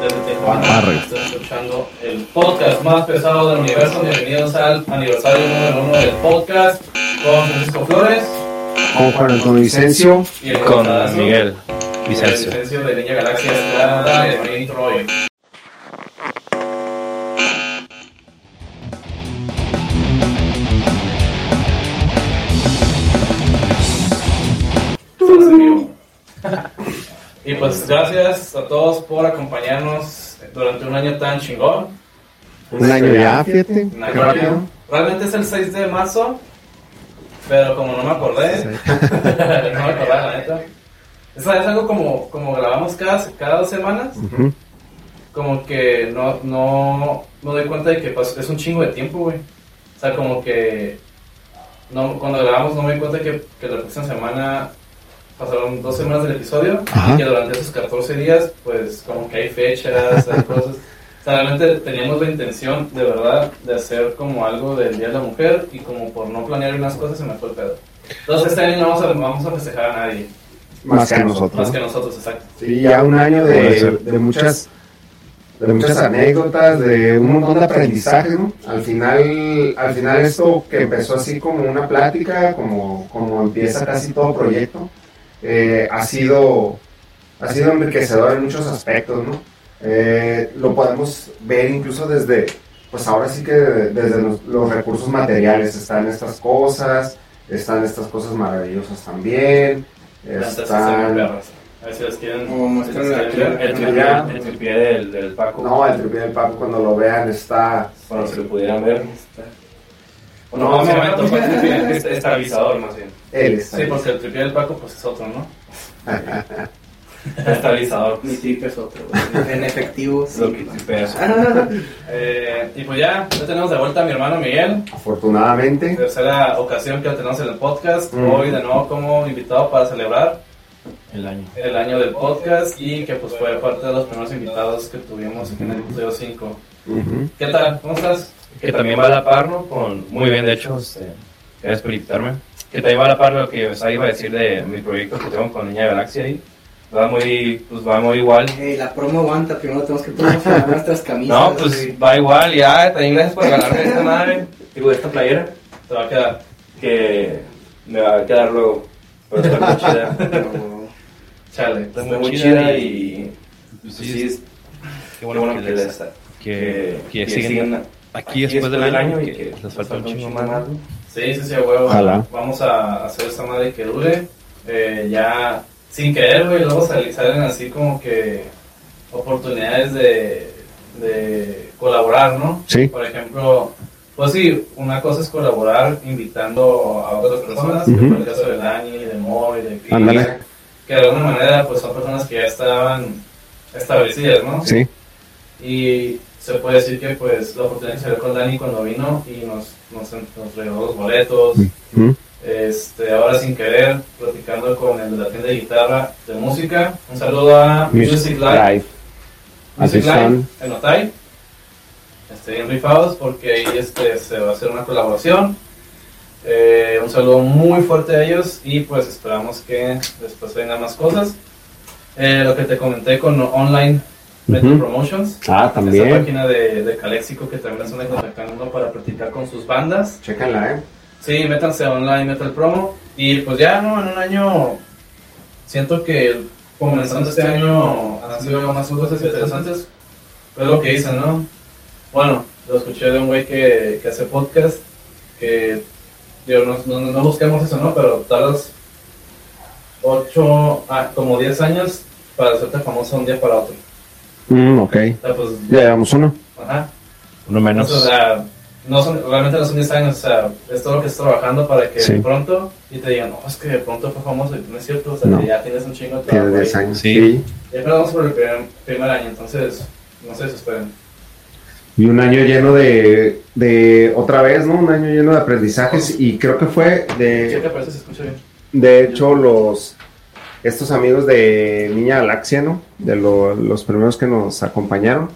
desde Tijuana. Estoy escuchando el podcast más pesado del universo. Bienvenidos al aniversario número uno del podcast con Francisco Flores. Con Juan Antonio Vicencio. Y el Con Miguel Miguel Vicencio. Vicencio de Niña Galaxia Estrada y de Marine Troy. Y pues gracias a todos por acompañarnos durante un año tan chingón. Un año ya, fíjate. Un año rápido. Realmente es el 6 de marzo, pero como no me acordé, no me acordaba la neta. Es, es algo como, como grabamos cada, cada dos semanas, Ujú. como que no, no, no doy cuenta de que pues, es un chingo de tiempo, güey. O sea, como que no, cuando grabamos no me di cuenta que, que la próxima semana pasaron dos semanas del episodio Ajá. y que durante esos 14 días, pues como que hay fechas, hay cosas. O sea, realmente teníamos la intención de verdad de hacer como algo del Día de la Mujer y como por no planear unas cosas se me fue el pedo. Entonces este año no vamos a, vamos a festejar a nadie, Más que nosotros. más que nosotros, exacto. Sí, ya un año de, de muchas de muchas anécdotas, de un montón de aprendizaje, ¿no? Al final, al final esto que empezó así como una plática, como, como empieza casi todo proyecto, eh, ha sido ha sido enriquecedor en muchos aspectos, ¿no? Eh, lo podemos ver incluso desde, pues ahora sí que desde los, los recursos materiales están estas cosas, están estas cosas maravillosas también, están. A si las quieren. Si las El tripié, el tripié del, del Paco. No, el tripié del Paco cuando lo vean está... Bueno, si lo pudieran ver. No, No, no, no, tripié, es estabilizador más bien. Él está. Sí, porque el tripié del Paco pues es otro, ¿no? Estabilizador. Mi trip es otro, güey. En efectivo, sí. Lo que tripea. Eh, y pues ya, ya tenemos de vuelta a mi hermano Miguel. Afortunadamente. Tercera ocasión que lo tenemos en el podcast. Mm. Hoy de nuevo como invitado para celebrar El año. el año del podcast y que pues fue parte de los primeros invitados que tuvimos en el episodio 5. Ujú. ¿Qué tal? ¿Cómo estás? Que también va a la par, ¿no? Con, muy bien, de hecho, este, gracias por invitarme. Que también va a la par lo que o sea, iba a decir de mi proyecto que tengo con Niña Galaxia ahí. Va muy, pues va muy igual. Hey, la promo aguanta, primero tenemos que promocionar nuestras camisas. No, pues va igual, ya, también gracias por ganarme esta madre, digo, esta playera, Te va a quedar. que me va a quedar luego, pero está muy chida. Chale. Está muy chida y pues, sí, es Qué bueno, bueno, que, que, les- que, que que siguen sigan aquí después del año y que les falta un chingo más. ¿no? Sí, sí, sí, a huevo. Ojalá. Vamos a hacer esta madre que dure. Eh, ya sin querer, güey, luego sal- salen así como que oportunidades de, de colaborar, ¿no? Sí. Por ejemplo, pues sí, una cosa es colaborar invitando a otras personas, Ujú. como el caso de Dani, de Moy, de Chris, Ándale. que de alguna manera pues son personas que ya estaban establecidas, ¿no? Sí. Y se puede decir que pues la oportunidad se dio con Dani cuando vino y nos, nos, nos regaló los boletos. Este, ahora sin querer, platicando con el de la tienda de guitarra de música. Un saludo a Music Live. Live. Music Live en Otay. Este, bien rifados porque ahí este, se va a hacer una colaboración. Eh, un saludo muy fuerte a ellos y pues esperamos que después vengan más cosas. Eh, lo que te comenté con Online Metal Ujú. Promotions. Ah, también. página de, de Calexico que también están contactando para practicar con sus bandas. Chécanla, ¿eh? Sí, métanse a online, metal promo. Y pues ya, ¿no? En un año, siento que comenzando este año han sido más cosas interesantes. Es lo que dicen, ¿no? Bueno, lo escuché de un güey que, que hace podcast, que, digo, no, no, no busquemos eso, ¿no? Pero tardas 8, ah, como 10 años para hacerte famoso un día para otro. Mm, ok. O sea, pues, Ya llevamos uno. ajá. Uno menos. O sea, no son, realmente no son 10 años, o sea, es todo lo que estás trabajando para que Sí. de pronto y te digan, no, es que de pronto fue famoso y no es cierto, o sea, No. que ya tienes un chingo de trabajo. 10 ahí. años. Sí. Sí. Y apenas vamos por el primer, primer año, entonces, no sé si esperen. Y un año lleno de, de, otra vez, ¿no? Un año lleno de aprendizajes y creo que fue ¿Qué de, parece? ¿Se escucha bien? de hecho, los, estos amigos de Niña Galaxia, ¿no? De lo- los primeros que nos acompañaron.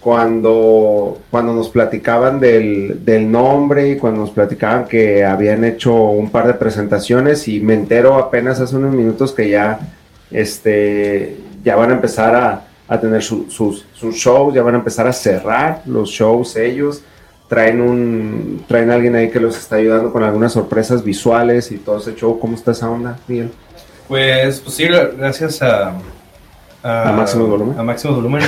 Cuando, cuando nos platicaban del, del nombre y cuando nos platicaban que habían hecho un par de presentaciones y me entero apenas hace unos minutos que ya, este, ya van a empezar a, a tener su- sus, sus shows, ya van a empezar a cerrar los shows ellos. Traen un traen alguien ahí que los está ayudando con algunas sorpresas visuales y todo ese show. ¿Cómo está esa onda, Miguel? Pues, pues sí, gracias a... A Máximo Volumen. A Máximo Volumen.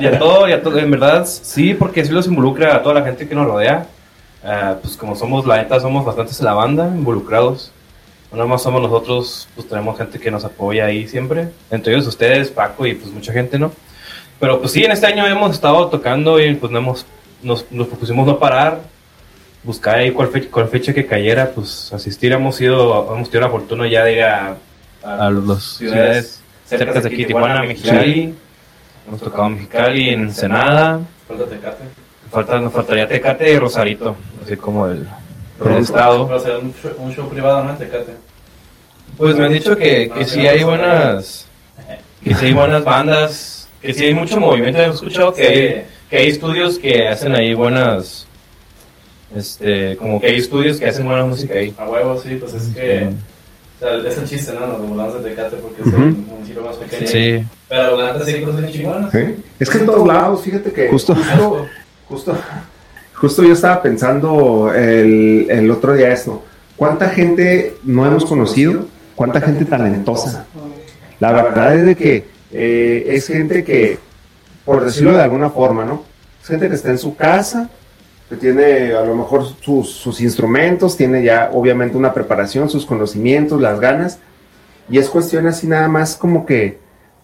y a todo, y a todo, en verdad, sí, porque sí los involucra a toda la gente que nos rodea. Ah, pues como somos, la neta, somos bastantes en la banda, involucrados. No nada más somos nosotros, pues tenemos gente que nos apoya ahí siempre. Entre ellos ustedes, Paco y pues mucha gente, ¿no? Pero pues sí, en este año hemos estado tocando y pues no hemos, nos, nos propusimos no parar. Buscar ahí cuál fecha, cuál fecha que cayera, pues asistir. Hemos ido, hemos tenido la fortuna ya de ir a, a los ciudades cerca de aquí, Tijuana, Mexicali. Hemos tocado Mexicali, en Ensenada. Falta Tecate. Falta, nos faltaría Tecate y Rosarito, así como el, el estado. Va a ser un show, un show privado, ¿no? En Tecate. Pues me han dicho que, que sí hay buenas, que sí hay buenas bandas, que sí hay mucho movimiento. He escuchado que hay, que hay estudios que hacen ahí buenas, este, como que hay estudios que hacen buena música ahí. A huevo, sí, pues es que. O sea, es el chiste, ¿no? Nos volvamos de Tecate porque es Ujú. el municipio más pequeño. Sí. Pero la neta sí bien chingonas. ¿Sí? Es que en todos lados, fíjate que Justo. justo, justo, justo yo estaba pensando el, el otro día esto. ¿Cuánta gente no hemos conocido? ¿Cuánta gente talentosa? La verdad es de que eh, es gente que, por decirlo de alguna forma, ¿no? Es gente que está en su casa, que tiene a lo mejor sus, sus instrumentos, tiene ya obviamente una preparación, sus conocimientos, las ganas, y es cuestión así nada más como que,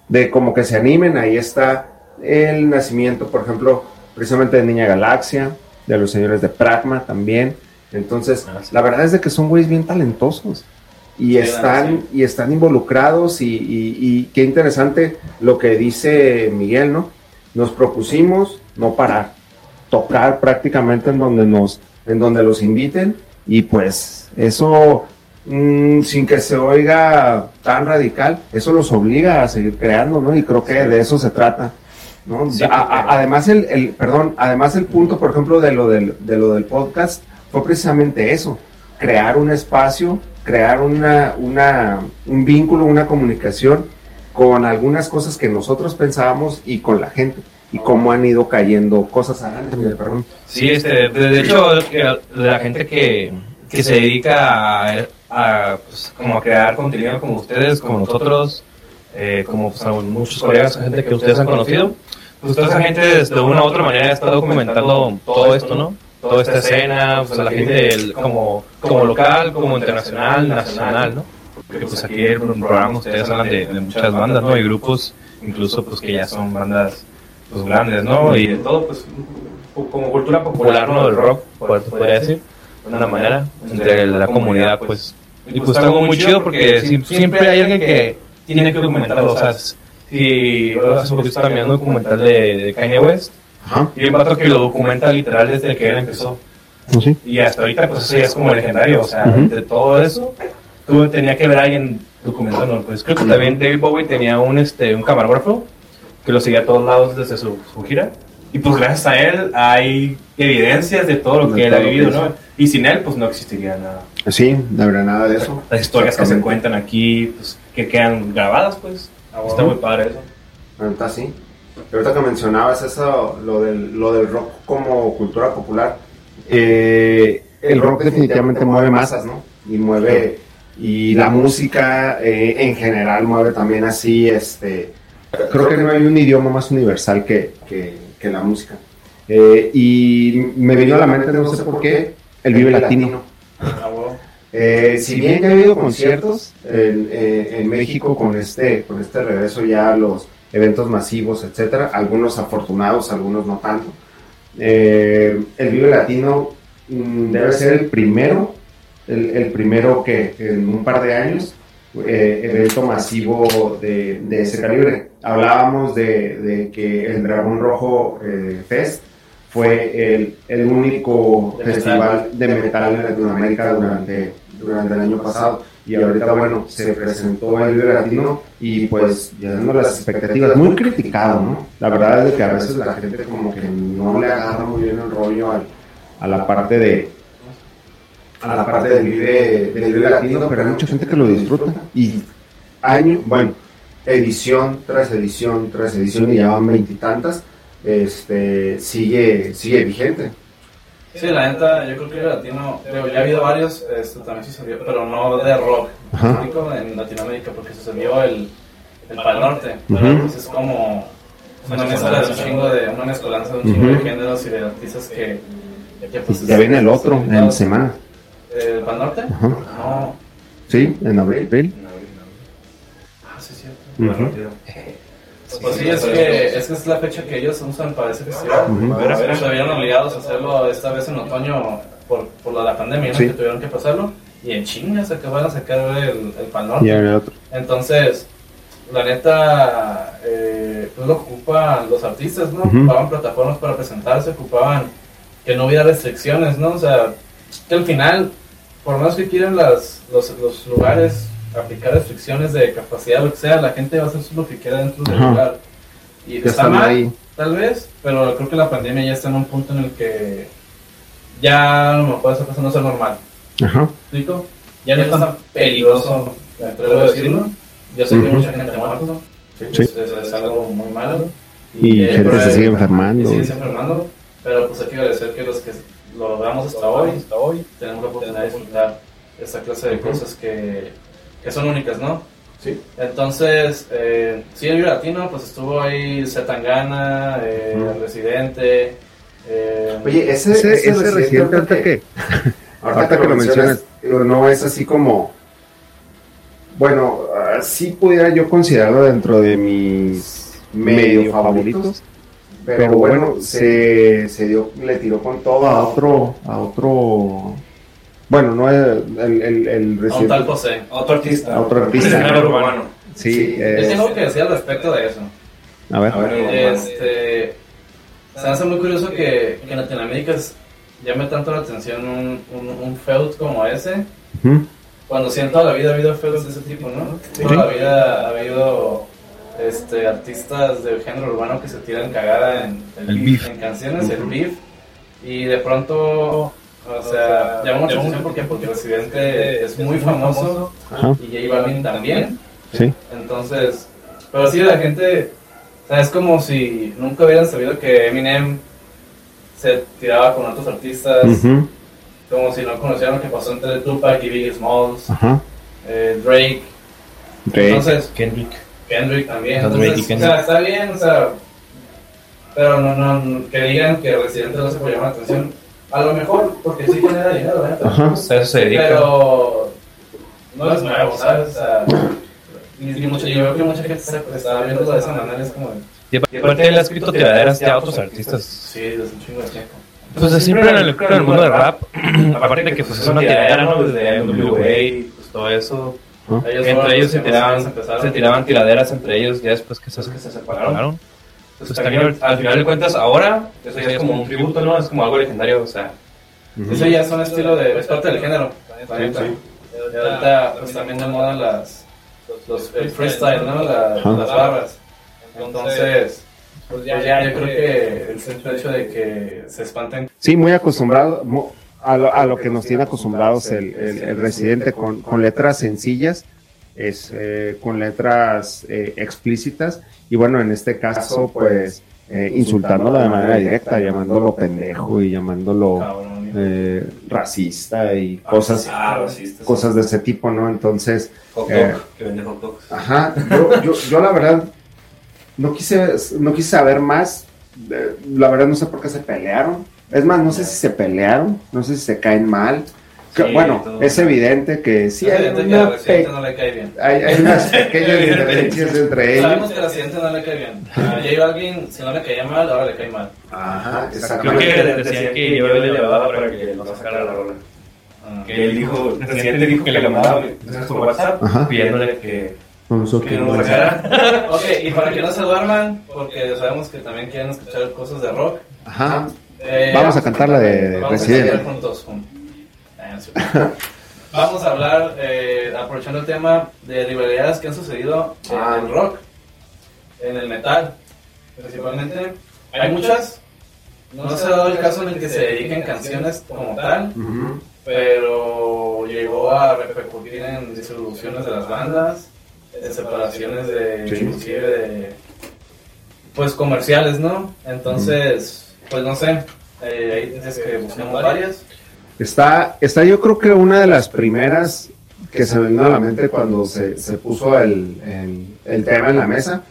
de como que se animen, ahí está el nacimiento, por ejemplo, precisamente de Niña Galaxia, de los señores de Pragma también, entonces, Ah, sí. la verdad es de que son güeyes bien talentosos y Sí, están sí. y están involucrados y, y- y qué interesante lo que dice Miguel, ¿no? Nos propusimos no parar, tocar prácticamente en donde nos, en donde los inviten y pues eso mm, sin que se oiga tan radical, eso los obliga a seguir creando, ¿no? Y creo que de eso se trata. ¿no? Sí, A- a- porque- además el, el- perdón, además el punto, por ejemplo, de lo del, de lo del podcast fue precisamente eso, crear un espacio, crear una, una, un vínculo, una comunicación con algunas cosas que nosotros pensábamos y con la gente y cómo han ido cayendo cosas adelante, perdón. Sí, este, de, hecho, la gente que, que se dedica a, a, pues, como a crear contenido como ustedes, como nosotros, eh, como pues, a muchos colegas, gente que ustedes han conocido, pues toda esa gente de una u otra manera está documentando todo esto, ¿no? Toda esta escena, pues la gente del- como, como local, como internacional, nacional, ¿no? Porque pues aquí en el programa ustedes hablan de, de muchas bandas, ¿no? Y grupos, incluso pues que ya son bandas pues grandes, ¿no? Y de todo, pues como cultura popular, ¿no? Del rock, por- podría decir, de una manera, entre la comunidad, pues. Y pues está algo muy chido porque si- siempre hay alguien que tiene que documentarlo, o sea, si hace poquito estaba mirando un documental de, de Kanye West, Ajá. y hay un vato que lo documenta literal desde que él empezó. Sí. Y hasta ahorita, pues eso ya es como legendario. O sea, Ujú. de todo eso, tú tenía que ver a alguien documentándolo. Pues creo que también David Bowie tenía un, este, un camarógrafo que lo seguía a todos lados desde su, su gira. Y pues gracias a él hay evidencias de todo lo De que él ha vivido, ¿no? Y sin él, pues no existiría nada. Sí, no habrá nada de eso. Las historias que se cuentan aquí, pues que quedan grabadas, pues. Ah, bueno. Está muy padre eso. Ahorita sí. Y ahorita que mencionabas eso, lo del, lo del rock como cultura popular, eh, el rock definitivamente mueve masas, ¿no? Y mueve, y la música eh, en general mueve también así, este, creo que no hay un idioma más universal que, que, que la música. Eh, y me vino a la mente, no sé por qué, el Vive Latino. Ah. Eh, si bien ya ha habido conciertos en, eh, en México con este, con este regreso ya a los eventos masivos, etcétera, algunos afortunados, algunos no tanto. Eh, el Vive Latino mm, debe ser el primero, el, el primero que en un par de años, eh, evento masivo de, de ese calibre. Hablábamos de, de que el Dragón Rojo eh, Fest fue el, el único De metal. festival de metal en Latinoamérica durante, durante el año pasado. Y ahorita, bueno, se presentó el Vive Latino y pues llenando las expectativas. Muy criticado, ¿no? La verdad es que a veces la gente como que no le agarra muy bien el rollo al- a la parte de a la parte del Vive, del Vive Latino, pero hay mucha gente que lo disfruta. Y año, bueno, edición tras edición tras edición y ya van veintitantas, este, sigue, sigue vigente. Sí, la neta, yo creo que el latino, digo, ya ha habido varios, este, también sucedió, pero no de rock, en Latinoamérica, porque sucedió el, el Pal Norte, Ujú. pues es como una mezcla de un chingo de, una mezcolanza de un chingo Ujú. de géneros y de artistas que, que, pues, Ya viene el otro en semana. ¿El Pal Norte? Ajá. No, Sí, en abril. ah, sí, es cierto. Ujú. Pues sí, es que, es que es la fecha que ellos usan para ese festival. Ver, a ver, se vieron obligados a hacerlo esta vez en otoño por, por la, la pandemia, ¿no? Sí. que tuvieron que pasarlo. Y en China se acaban de sacar el, el Pal Norte. Y en el otro. Entonces, la neta, eh, pues lo ocupan los artistas, ¿no? Ujú. Ocupaban plataformas para presentarse, ocupaban que no hubiera restricciones, ¿no? O sea, que al final, por más que quieran las, los, los lugares aplicar restricciones de capacidad, lo que sea, la gente va a hacer lo que quiera dentro del Ajá. lugar. Y Ya está mal, ahí. tal vez, pero creo que la pandemia ya está en un punto en el que ya a lo mejor esa cosa no es normal. Ajá. ¿Me explico? Ya no es tan peligroso, me atrevo a decirlo. Yo sé que Ujú. mucha gente muerta, ¿no? Sí. Es, es algo muy malo. Y eh, gente se sigue enfermando. y sigue enfermando. Pero pues hay que agradecer que los que lo logramos hasta hoy, hasta hoy, tenemos la oportunidad de disfrutar esta clase de cosas que, que son únicas, ¿no? Sí. Entonces, eh, sí, el Latino, pues estuvo ahí Zetangana, eh, Ujú. Residente. Eh, Oye, ese, Ese, ese, ese residente, ahorita que, ahorita que lo mencionas, no es así como, bueno, ah, sí pudiera yo considerarlo dentro de mis medio favoritos, pero bueno, se, se dio, le tiró con todo a otro, a otro, bueno, no el, el, el, el a un tal José. Otro artista. a otro artista. Género urbano. Sí, Yo eh, tengo que decir al respecto de eso. a ver. A ver, Este, se me hace muy curioso que, que en Latinoamérica es- llame tanto la atención un, un, un feud como ese, Ujú. cuando sí en toda la vida ha habido feuds de ese tipo, ¿no? Toda la vida ha habido este, artistas del género urbano que se tiran cagada en, El beef. en canciones, el beef, y de pronto, o sea, llama mucha atención porque, porque Residente es muy famoso Ajá, y J Balvin también. sí. Entonces, pero sí, la gente, o sea, es como si nunca hubieran sabido que Eminem se tiraba con otros artistas, como si no conocieran lo que pasó entre Tupac y Biggie Smalls, eh, Drake, Drake. entonces Kendrick. Kendrick también. Entonces, o Kendrick. sea, está bien, o sea, pero no, no, no- que digan que Residente lo hace por llamar la atención, a lo mejor porque sí genera dinero, ¿eh? Ajá. Eso se dedica. Pero no es nuevo, ¿sabes? O sea, y, y mucha- yo veo que mucha gente está, está viéndolo de esa manera, es como, de, Y aparte él ha escrito tiraderas ya otros artistas. sí, desde un chingo de tiempo. Pues siempre en el, creo en el mundo del rap, aparte de que pues es una tiradera, ¿no? Desde NWA, pues todo eso. Ellos fueron Entre los ellos se tiraban, se tiraban tiraderas entre ellos ya después que se, que se separaron. Pues también al- al final de cuentas ahora, eso ya es como un tributo, ¿no? Es como algo legendario, o sea. Eso ya es un estilo de, es parte del género. neta. Y ahorita, pues también de moda las, los, el freestyle, ¿no? La- Ajá. las barras. Entonces, pues ya, ya yo creo que el simple hecho de que se espanten Sí, muy acostumbrado a lo, a lo que nos tiene acostumbrados el, el- el residente con, con letras sencillas, es, eh, con letras eh, explícitas y bueno, en este caso pues eh, insultándolo de manera directa, llamándolo pendejo y llamándolo eh, racista y cosas, Ah, cosas de ese tipo, ¿no? Entonces, eh. Ajá, yo, yo, yo la verdad no quise, no quise saber más. La verdad no sé por qué se pelearon. Es más, no sé si se pelearon, no sé si se caen mal. Que, Sí, bueno, es evidente que sí hay, una pe- no le cae bien. hay, hay unas pequeñas diferencias entre Sabemos ellos. que a Residente no le cae bien. A J Balvin, si no le caía mal, ahora le cae mal. Ajá, Creo exactamente. que decían que yo le llevaba para que lo sacara la rola. Ah. Que él dijo, el presidente dijo que le mandaba por WhatsApp Ajá. pidiéndole que, que lo sacara. Ok, y para que no se duerman, porque sabemos que también quieren escuchar cosas de rock. Ajá. Eh, Vamos a cantar la de vamos a Residente. cantar juntos. jun- Ah. Vamos a hablar, eh, aprovechando el tema de rivalidades que han sucedido en Ah. el rock, en el metal, principalmente. Hay muchas. No se ha dado el caso en el que se dediquen canciones como tal, pero llegó a repercutir en disoluciones de las bandas. eh, separaciones de, Sí. inclusive de, pues comerciales, ¿no? Entonces, pues no sé, eh, ahí dices que buscamos varias. Está, está yo creo que una de las primeras que se me vino a la mente cuando se, se puso el, el- el tema en la mesa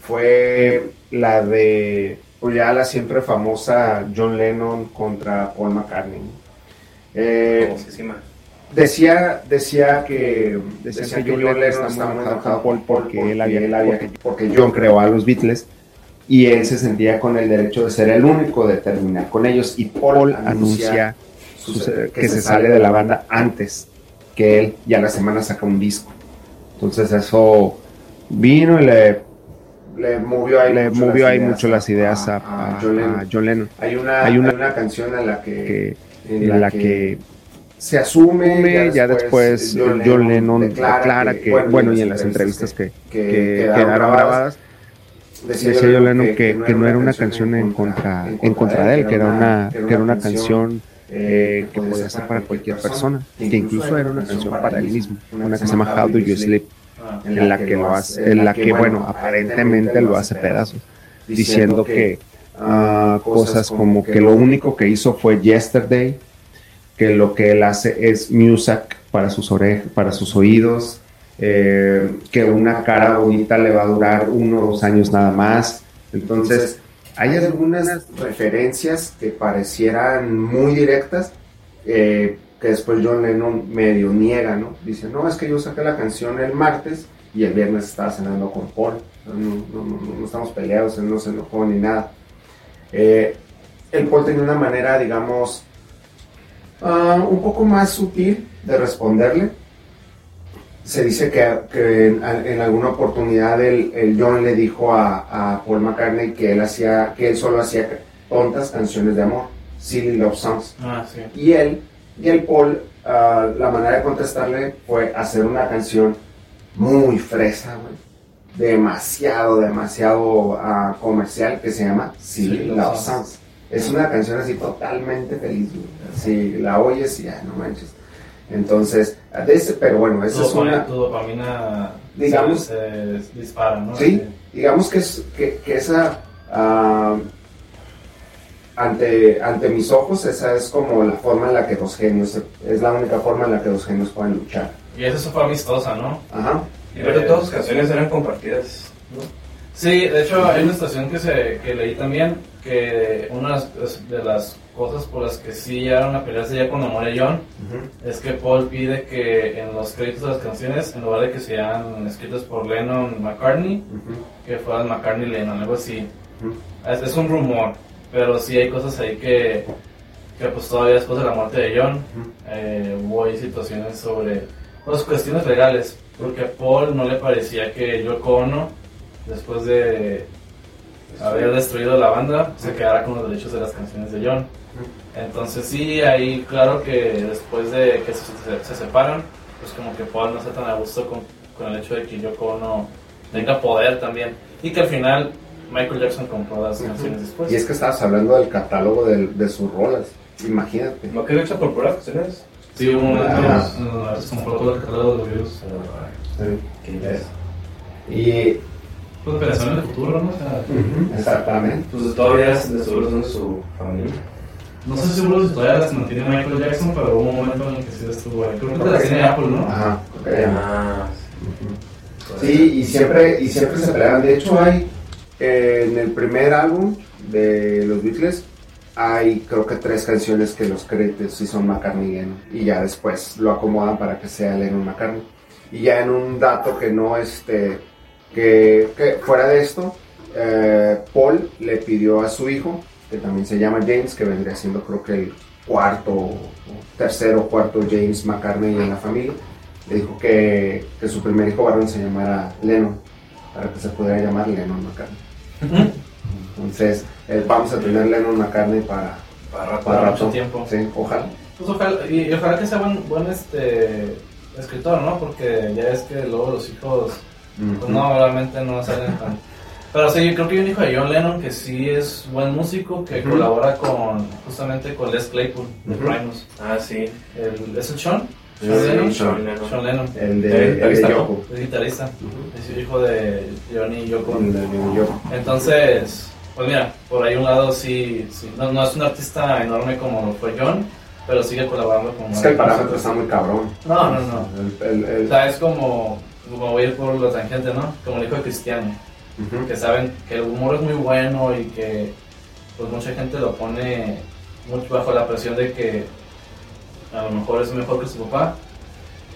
fue la de, pues ya la siempre famosa John Lennon contra Paul McCartney. Eh. Decía, decía que, decía que John Lennon estaba muy enojado con Paul porque él había, él había- porque John creó a los Beatles y él se sentía con el derecho de ser el único de terminar con ellos y Paul anuncia que se sale de la banda antes que él y a la semana saca un disco. Entonces eso vino y le, le movió ahí, le mucho, movió las ahí ideas mucho las ideas a, a- John Lennon. a John Lennon, Hay una, Hay hay una- canción en la que, que en la, que, se asume, ya después John Lennon declara que, bueno, y en las entrevistas que quedaron grabadas, decía Lennon que, que no era una canción en contra, en contra de él, que era una, que era una canción eh, que podía ser para cualquier persona, que incluso era una canción para él mismo, una que se llama How Do You Sleep, en la que lo hace, en la que bueno, aparentemente lo hace pedazos, diciendo que ah, cosas como que lo único que hizo fue Yesterday, que lo que él hace es music para sus orejas, para sus oídos, eh, que una cara bonita le va a durar uno o dos años nada más. Entonces, hay algunas referencias que parecieran muy directas, eh, que después John Lennon medio niega, ¿no? Dice, no, es que yo saqué la canción el martes y el viernes estaba cenando con Paul. No, estamos peleados, él no se enojó ni nada. Eh, el Paul tenía una manera, digamos, ah, un poco más sutil de responderle. Se dice que, que en, en alguna oportunidad el, el John le dijo a, a Paul McCartney que él hacía, que él solo hacía tontas canciones de amor, silly love songs. ah, sí. Y él, y el Paul, ah, la manera de contestarle fue hacer una canción muy fresa, güey. Demasiado, demasiado ah, comercial que se llama Silly Silly Love Love Songs. Es una canción así totalmente feliz, güey. Así la oyes y ya, no manches. Entonces, de ese, pero bueno, esa Tu es una. tu dopamina Digamos- se, se dispara, ¿no? Sí, digamos que, es, que, que esa, ah, ante, ante mis ojos, esa es como la forma en la que dos genios, es la única forma en la que dos genios pueden luchar. Y eso fue amistosa, ¿no? Ajá. Y ahorita todas sus canciones eran compartidas. ¿no? Sí, de hecho hay una estación que, se, que leí también que una de las- las cosas por las que sí llegaron a pelearse ya cuando muere John es que Paul pide que en los créditos de las canciones, en lugar de que sean escritos por Lennon McCartney, Ujú. que fueran McCartney Lennon, algo así. Ujú. Es, es un rumor, pero sí hay cosas ahí que, que pues todavía después de la muerte de John eh, hubo ahí situaciones sobre pues, cuestiones legales, porque a Paul no le parecía que Yoko Ono, después de haber destruido la banda, se quedara con los derechos de las canciones de John. Entonces sí, ahí claro que después de que se, se- se separan, pues como que Paul no está tan a gusto con, con el hecho de que Yoko Ono tenga poder también. Y que al final Michael Jackson compró las canciones después. Y es que estabas hablando del catálogo de, de sus rolas, imagínate. ¿No quedó hecha por puras canciones? Sí, hubo un momento Ah. en el que se compró todo el catálogo de los videos. Sí. ¿Qué Y, Pues en el futuro, ¿no? O sea, Ujú, exactamente. Pues todavía de seguro son de su familia. no sé seguro si todavía las mantiene Michael Jackson, pero hubo un momento en el que sí estuvo ahí. Creo que las tiene Apple, ¿no? Ajá, ok. Ah, Sí, y siempre, y siempre se peleaban. De hecho, hay eh, en el primer álbum de los Beatles, hay creo que tres canciones que los créditos sí son McCartney y. Y ya después lo acomodan para que sea Lennon McCartney. Y ya en un dato que no, este, que, que fuera de esto, eh, Paul le pidió a su hijo, que también se llama James, que vendría siendo creo que el cuarto, o tercero o cuarto James McCartney en la familia, le dijo que, que su primer hijo varón se llamara Lennon, para que se pudiera llamar Lennon McCartney. Entonces, eh, vamos a tener Lennon McCartney para, para rato. para mucho tiempo. Sí, ojalá. Pues ojalá, y, y ojalá que sea buen, buen este, escritor, ¿no? Porque ya es que luego los hijos, pues no, realmente no salen tan... Pero sí, yo creo que hay un hijo de John Lennon que sí es buen músico, que Ujú. colabora con, justamente con Les Claypool, de Ujú. Primus. Ah, sí. El, ¿Es el Sean? Sean Lennon. Sean. Sean Lennon. El de, El el de guitarrista, ¿no? Yoko. Es guitarrista. Es hijo de Johnny y Yoko. El de Yoko. Entonces, pues mira, por ahí un lado sí, sí, no, no es un artista enorme como fue John, pero sigue colaborando con Es que el parámetro está muy cabrón. No, no, no. El, el- el- O sea, es como, como voy a ir por la tangente, ¿no? Como hijo de Cristiano, que saben que el humor es muy bueno y que pues mucha gente lo pone mucho bajo la presión de que a lo mejor es mejor que su papá,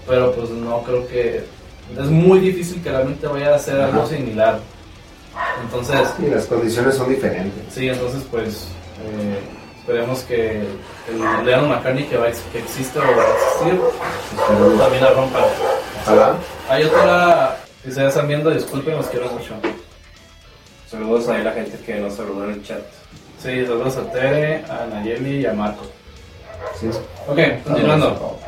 pero pues no creo que es muy difícil que realmente vaya a hacer algo Ajá. similar. Entonces, Y las condiciones son diferentes. Sí, entonces pues eh, esperemos que el Leon McCartney que, va que existe o va a existir también la rompa. ojalá. Hay otra que se están viendo, disculpen, los quiero mucho. Saludos a la gente que nos saludó en el chat. Sí, saludos a Tere, a Nayeli y a Marco. Sí. Ok, continuando.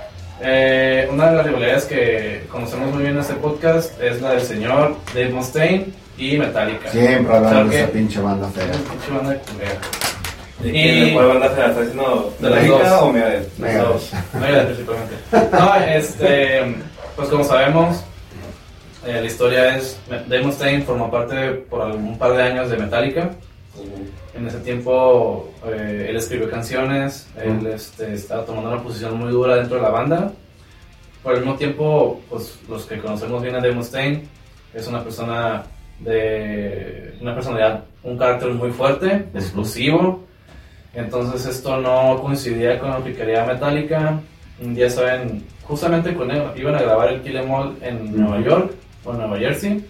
Eh, una de las rivalidades que conocemos muy bien en este podcast es la del señor Dave Mustaine y Metallica. Siempre hablando de esa pinche banda fea. Pinche banda de culera. ¿Y Y- quién cuál banda se la está haciendo? De las ¿Metallica dos. o Megadeth? Megadeth principalmente. No, este, pues como sabemos, eh, la historia es, Dave Mustaine formó parte por un par de años de Metallica. En ese tiempo eh, él escribió canciones, él este, estaba tomando una posición muy dura dentro de la banda. Por el mismo tiempo, pues los que conocemos bien a Dave Mustaine, es una persona de una personalidad, un carácter muy fuerte, explosivo. Entonces esto no coincidía con lo que quería Metallica. Un día saben, justamente con él iban a grabar el Kill Em All en Nueva York Nueva Jersey.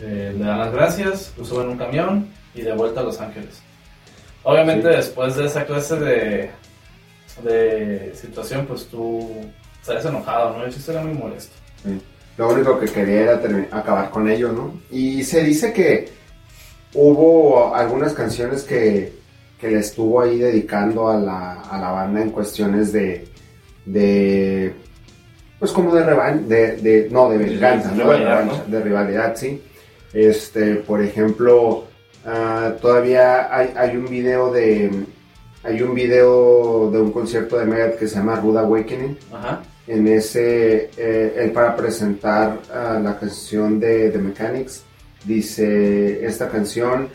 Eh, le dan las gracias, lo suben en un camión y de vuelta a Los Ángeles. Obviamente Sí. después de esa clase de, de situación, pues tú estarías enojado, ¿no? El chiste era muy molesto. Lo único que quería era acabar con ello, ¿no? Y se dice que hubo algunas canciones que, que le estuvo ahí dedicando a la, a la banda en cuestiones de, de pues como de revancha, de, de- no, de venganza, no de revancha, de rivalidad, sí. Este, por ejemplo, ah, todavía hay, hay un video de, hay un video de un concierto de Megadeth que se llama Rude Awakening, Ajá. en ese, eh, él para presentar ah, la canción de The Mechanics, dice, esta canción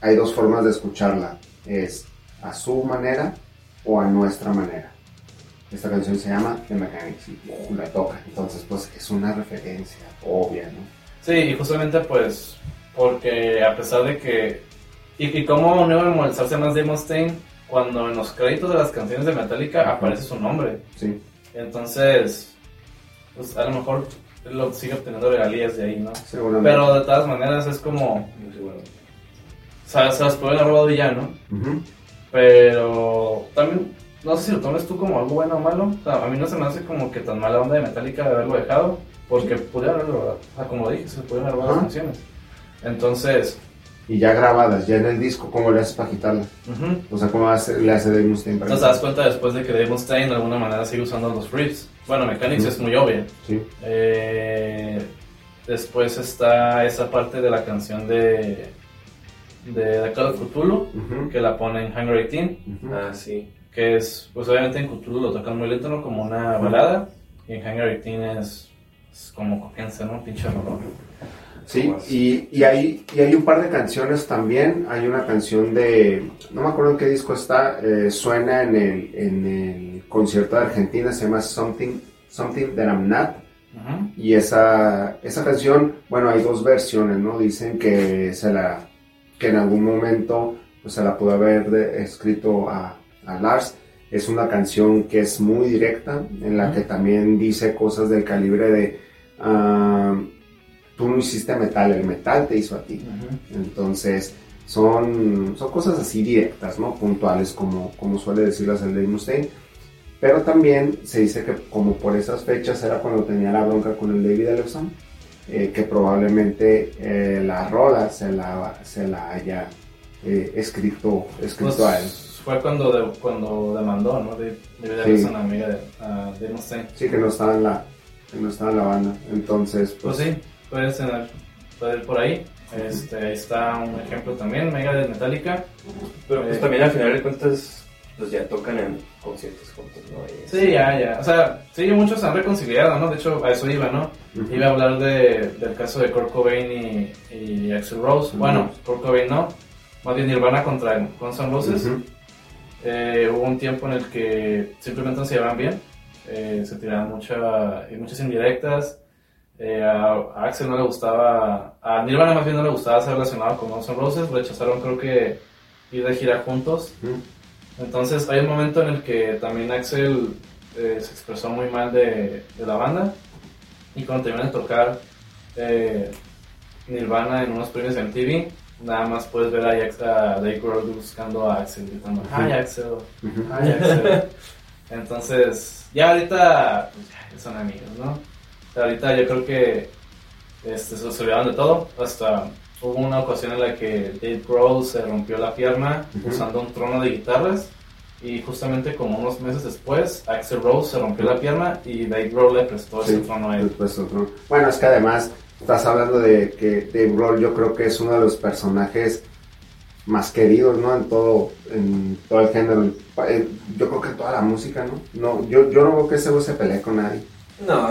hay dos formas de escucharla, es a su manera o a nuestra manera. Esta canción se llama The Mechanics y uh, la toca, entonces pues es una referencia obvia, ¿no? Sí, y justamente pues porque a pesar de que... Y, y cómo no iba a molestarse más de Mustaine cuando en los créditos de las canciones de Metallica Ajá. aparece su nombre. Sí, Entonces, pues a lo mejor él lo sigue obteniendo regalías de ahí, ¿no? seguramente. Pero de todas maneras es como... Se, se las pueden haber robado ya, ¿no? Ujú. Pero también, no sé si lo tomes tú como algo bueno o malo. O sea, a mí no se me hace como que tan mala onda de Metallica de haberlo dejado. Porque pudieron haberlo. O sea, como dije, se pudieron haber las canciones. Entonces, Y ya grabadas, ya en el disco, ¿cómo le haces para quitarla? O sea, ¿cómo hace- le hace Dave Mustaine para Entonces te das cuenta después de que Dave Mustaine de alguna manera sigue usando los riffs. Bueno, Mechanics es muy obvia. Sí. Eh, después está esa parte de la canción de de The Call of Cthulhu, Ujú, que la pone en 18, ujú. Ah, sí. Que es, pues obviamente en Cthulhu lo tocan muy lento, ¿no? Como una balada, y en Hunger 18 es, es como copianza, ¿no? Pinche rollo. Sí, y, y, hay, y hay un par de canciones también. Hay una canción de, no me acuerdo en qué disco está, eh, suena en el, en el concierto de Argentina, se llama Something, Something That I'm Not. Y esa, esa canción, bueno, hay dos versiones, ¿no? Dicen que, se la, que en algún momento pues, se la pudo haber de- escrito a, a Lars. Es una canción que es muy directa, en la que también dice cosas del calibre de, ah, tú no hiciste metal, el metal te hizo a ti. Entonces, son, son cosas así directas, ¿no? Puntuales, como, como suele decirlas el Dave Mustaine. Pero también se dice que como por esas fechas era cuando tenía la bronca con el David Ellefson, eh, que probablemente eh, la rola se la, se la haya eh, escrito, escrito Pues, a él. Fue cuando, de- cuando demandó, ¿no? De, de Sí. una amiga de Mustaine. Sí, que no estaba en la, que no estaba en la banda. Entonces, Pues sí, puede ser, puede ir por ahí. Este, ahí está un ejemplo también, Mega de Metallica. Pero pues Eh. también al final de cuentas, pues ya tocan en conciertos juntos, ¿no? Y- Sí, ya, ya. O sea, sí, muchos se han reconciliado, ¿no? De hecho, a eso iba, ¿no? Iba a hablar de, del caso de Kurt Cobain y, y Axel Rose. Bueno, Kurt Cobain no. Más bien Nirvana contra Guns N' Roses. Eh, hubo un tiempo en el que simplemente no se llevaban bien. Eh, se tiraban mucha, y muchas indirectas. Eh, a, a Axel no le gustaba, a Nirvana más bien no le gustaba ser relacionado con Guns N' Roses. Rechazaron, creo que, ir de gira juntos. Entonces hay un momento en el que también Axel eh, se expresó muy mal de, de la banda. Y cuando terminan de tocar eh, Nirvana en unos premios en TV, nada más puedes ver a, a Dave buscando a Axel, gritando, ¡Hi Axel! ¡Hi Axel! Entonces, ya ahorita pues, son amigos, ¿no? Ahorita yo creo que este, se olvidaron de todo. Hasta hubo una ocasión en la que Dave Grohl se rompió la pierna Ujú. usando un trono de guitarras. Y justamente como unos meses después, Axel Rose se rompió la pierna y Dave Grohl le prestó ese Sí, trono a él. Bueno, es que además estás hablando de que Dave Grohl yo creo que es uno de los personajes más queridos, ¿no? En todo, en todo el género. Eh, Yo creo que en toda la música, ¿no? No, yo, yo no veo que ese güey se pelee con nadie. No,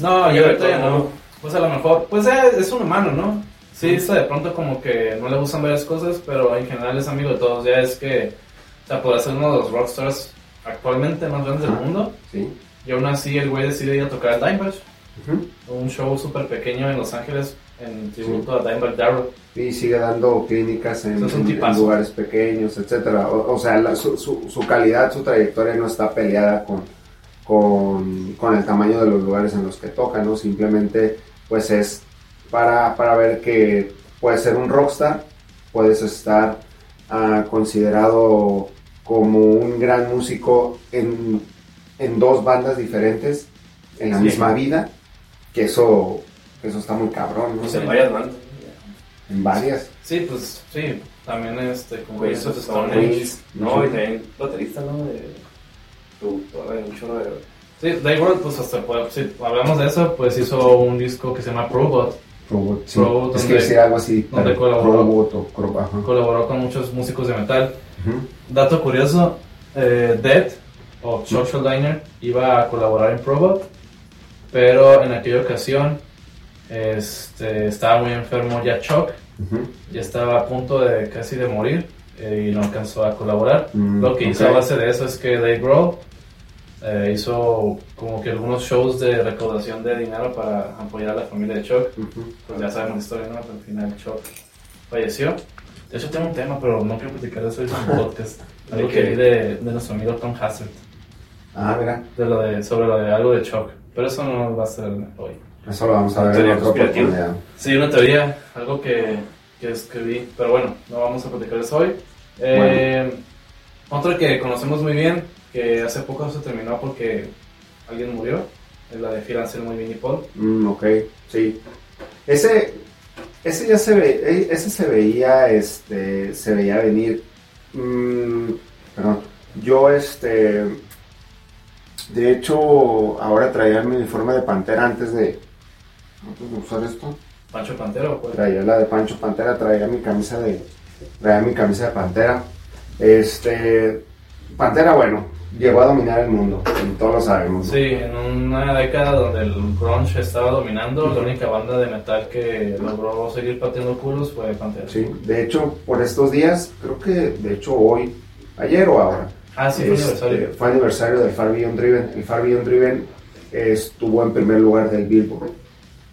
No, yo ahorita ya no. no. Pues a lo mejor, pues eh, es un humano, ¿no? Sí, está de pronto como que no le gustan varias cosas, pero en general es amigo de todos. Ya es que, o sea, podrá ser uno de los rockstars actualmente más grandes del mundo. Sí. Y aún así el güey decide ir a tocar al Dimebag, Un show súper pequeño en Los Ángeles en tributo a Dimebag Darrell. Y sigue dando clínicas en, lugares pequeños, etcétera. O, o sea, la- su, su, su calidad, su trayectoria no está peleada con, con, con el tamaño de los lugares en los que toca, ¿no? Simplemente, pues es para, para ver que puedes ser un rockstar, puedes estar ah, considerado como un gran músico en, en dos bandas diferentes en la Sí. misma vida, que eso, eso está muy cabrón, ¿no? pues en varias bandas. En varias. Sí, pues sí, también este, con Queens Queens of Stone Age. No, y también baterista, ¿no? De de un chorro de... Sí, Dave Grohl, pues hasta, pues, si hablamos de eso, pues hizo un disco que se llama Probot. Robot, sí. Robot, es que decir algo así. donde colaboró. Robot o Cro- ajá. Colaboró con muchos músicos de metal. Ujú. Dato curioso, eh, Dead o Chuck Schuldiner iba a colaborar en Probot, pero en aquella ocasión este, estaba muy enfermo ya Chuck, ya estaba a punto de casi de morir eh, y no alcanzó a colaborar. Mm, Lo que hizo a base de eso es que Dave Grohl eh, hizo como que algunos shows de recaudación de dinero para apoyar a la familia de Chuck. Pues ya sabemos la historia, ¿no? Al final Chuck falleció. De hecho tengo un tema, pero no quiero platicar de eso en un podcast. Algo que vi de, de nuestro amigo Tom Hassett, Ah, mira. de lo de, sobre lo de algo de Chuck. Pero eso no va a ser hoy. Eso lo vamos a ver en otra oportunidad. Sí, una teoría, algo que, que escribí, pero bueno, no vamos a platicar eso hoy. Eh, Otro que conocemos muy bien, que hace poco se terminó porque alguien murió, es la de Phil Anselmo y Vinnie Paul. Mm, ok, sí. Ese, ese ya se ve, eh, ese se veía, este, se veía venir. Mm, perdón. Yo, este, de hecho, ahora traía mi uniforme de Pantera antes de, antes de usar esto. Pancho Pantero, pues. Traía la de Pancho Pantera, traía mi camisa de, traía mi camisa de Pantera. Este, Pantera, bueno, llegó a dominar el mundo, todos lo sabemos. ¿no? Sí, en una década donde el grunge estaba dominando, la única banda de metal que logró seguir pateando culos fue Pantera. Sí, de hecho, por estos días, creo que de hecho hoy, ayer o ahora, Ah, sí, fue aniversario. fue aniversario del Far Beyond Driven. El Far Beyond Driven estuvo en primer lugar del Billboard.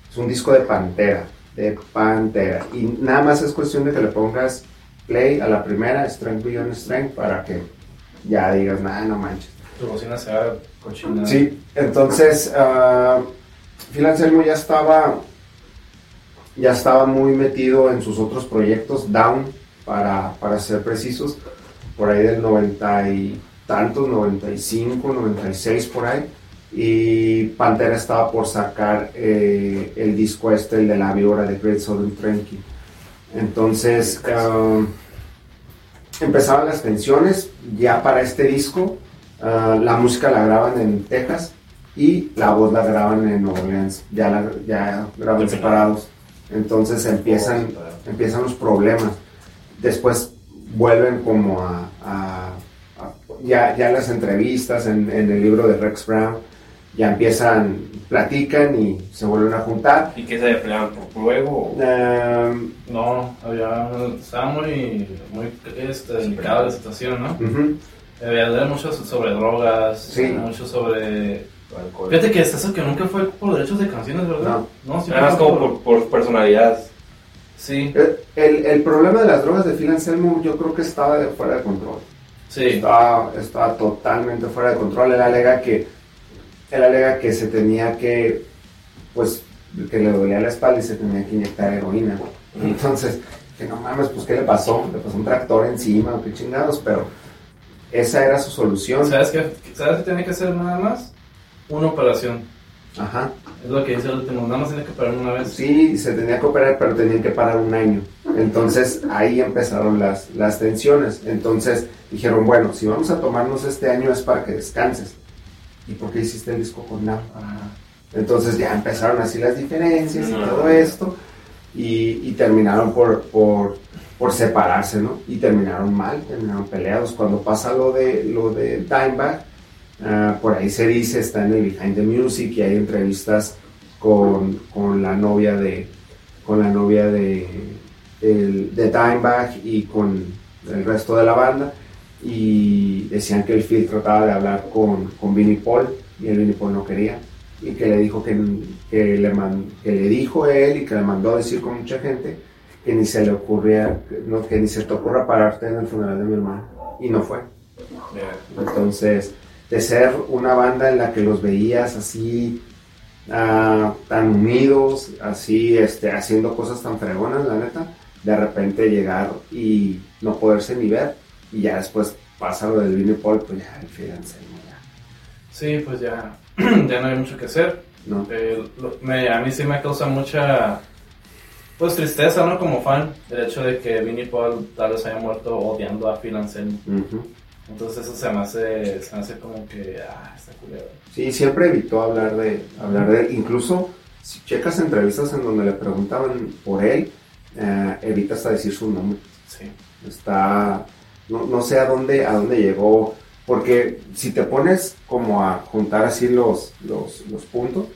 Es un disco de Pantera, de Pantera. Y nada más es cuestión de que le pongas play a la primera, Strength Beyond Strength, para que ya digas, nada, no manches. Tu bocina se haga cochina. Sí, entonces ah, Phil Anselmo ya estaba ya estaba muy metido en sus otros proyectos, Down, para, para ser precisos, por ahí del 90 y tantos, 95, 96 por ahí, y Pantera estaba por sacar eh, el disco este, el de la víbora de Great Southern Tranquil. Entonces, ah, empezaban las tensiones ya para este disco. ah, la música la graban en Texas y la voz la graban en Nueva Orleans. Ya, la, ya graban separados. Entonces empiezan, empiezan los problemas. Después vuelven como a, a- a- ya, ya las entrevistas en, en el libro de Rex Brown, ya empiezan, platican y se vuelven a juntar. ¿Y qué se peleaban por fuego? Em, No, había, estaba muy, muy este, delicada la situación, ¿no? ujú, Había mucho sobre drogas, Sí. mucho sobre... Alcohol. Fíjate que es eso que nunca fue por derechos de canciones, ¿verdad? No, sí Además como por, por personalidad. Sí, El, el problema de las drogas de Phil Anselmo yo creo que estaba de- fuera de control. sí. Estaba, estaba totalmente fuera de control. Él alega que, él alega que se tenía que, pues, que le dolía la espalda y se tenía que inyectar heroína. Entonces, que no mames, pues, ¿qué le pasó? Le pasó un tractor encima, qué chingados, pero esa era su solución. ¿Sabes qué? ¿Sabes qué tiene que hacer nada más? Una operación. Ajá. Es lo que dice el último. Nada más tiene que operar una vez. Sí, se tenía que operar, pero tenían que parar un año. Entonces ahí empezaron las, las tensiones. Entonces dijeron, bueno, si vamos a tomarnos este año es para que descanses. ¿Y por qué hiciste el disco con Now? Ajá. Entonces ya empezaron así las diferencias y No. todo esto. Y, y terminaron por, por, por separarse, ¿no? Y terminaron mal, terminaron peleados. Cuando pasa lo de, lo de Dimebag, ah, por ahí se dice, está en el Behind the Music y hay entrevistas con, con la novia de con la novia de, el- de Dimebag y con el resto de la banda. Y decían que el Phil trataba de hablar con, con Vinnie Paul y el Vinnie Paul no quería. Y que le dijo que, que, le man- que le dijo él y que le mandó a decir con mucha gente que ni se le ocurría que, no, que ni se te ocurra pararte en el funeral de mi hermano. Y no fue. Entonces de ser una banda en la que los veías así ah, tan unidos así este haciendo cosas tan fregonas la neta de repente llegar y no poderse ni ver y ya después pasa lo del Vinnie Paul pues ya Anselmo ya Sí, pues ya, ya no hay mucho que hacer. no Eh, lo- me- a mí sí me causa mucha pues tristeza, ¿no? Como fan, el hecho de que Vinnie Paul tal vez haya muerto odiando a Phil Anselmo. Entonces eso se me hace, se me hace como que, ah, está culero. Sí, siempre evitó hablar de, hablar de. Incluso si checas entrevistas en donde le preguntaban por él, eh, evita hasta decir su nombre. Sí. Está, no, no sé a dónde, a dónde llegó, porque si te pones como a juntar así los, los, los puntos,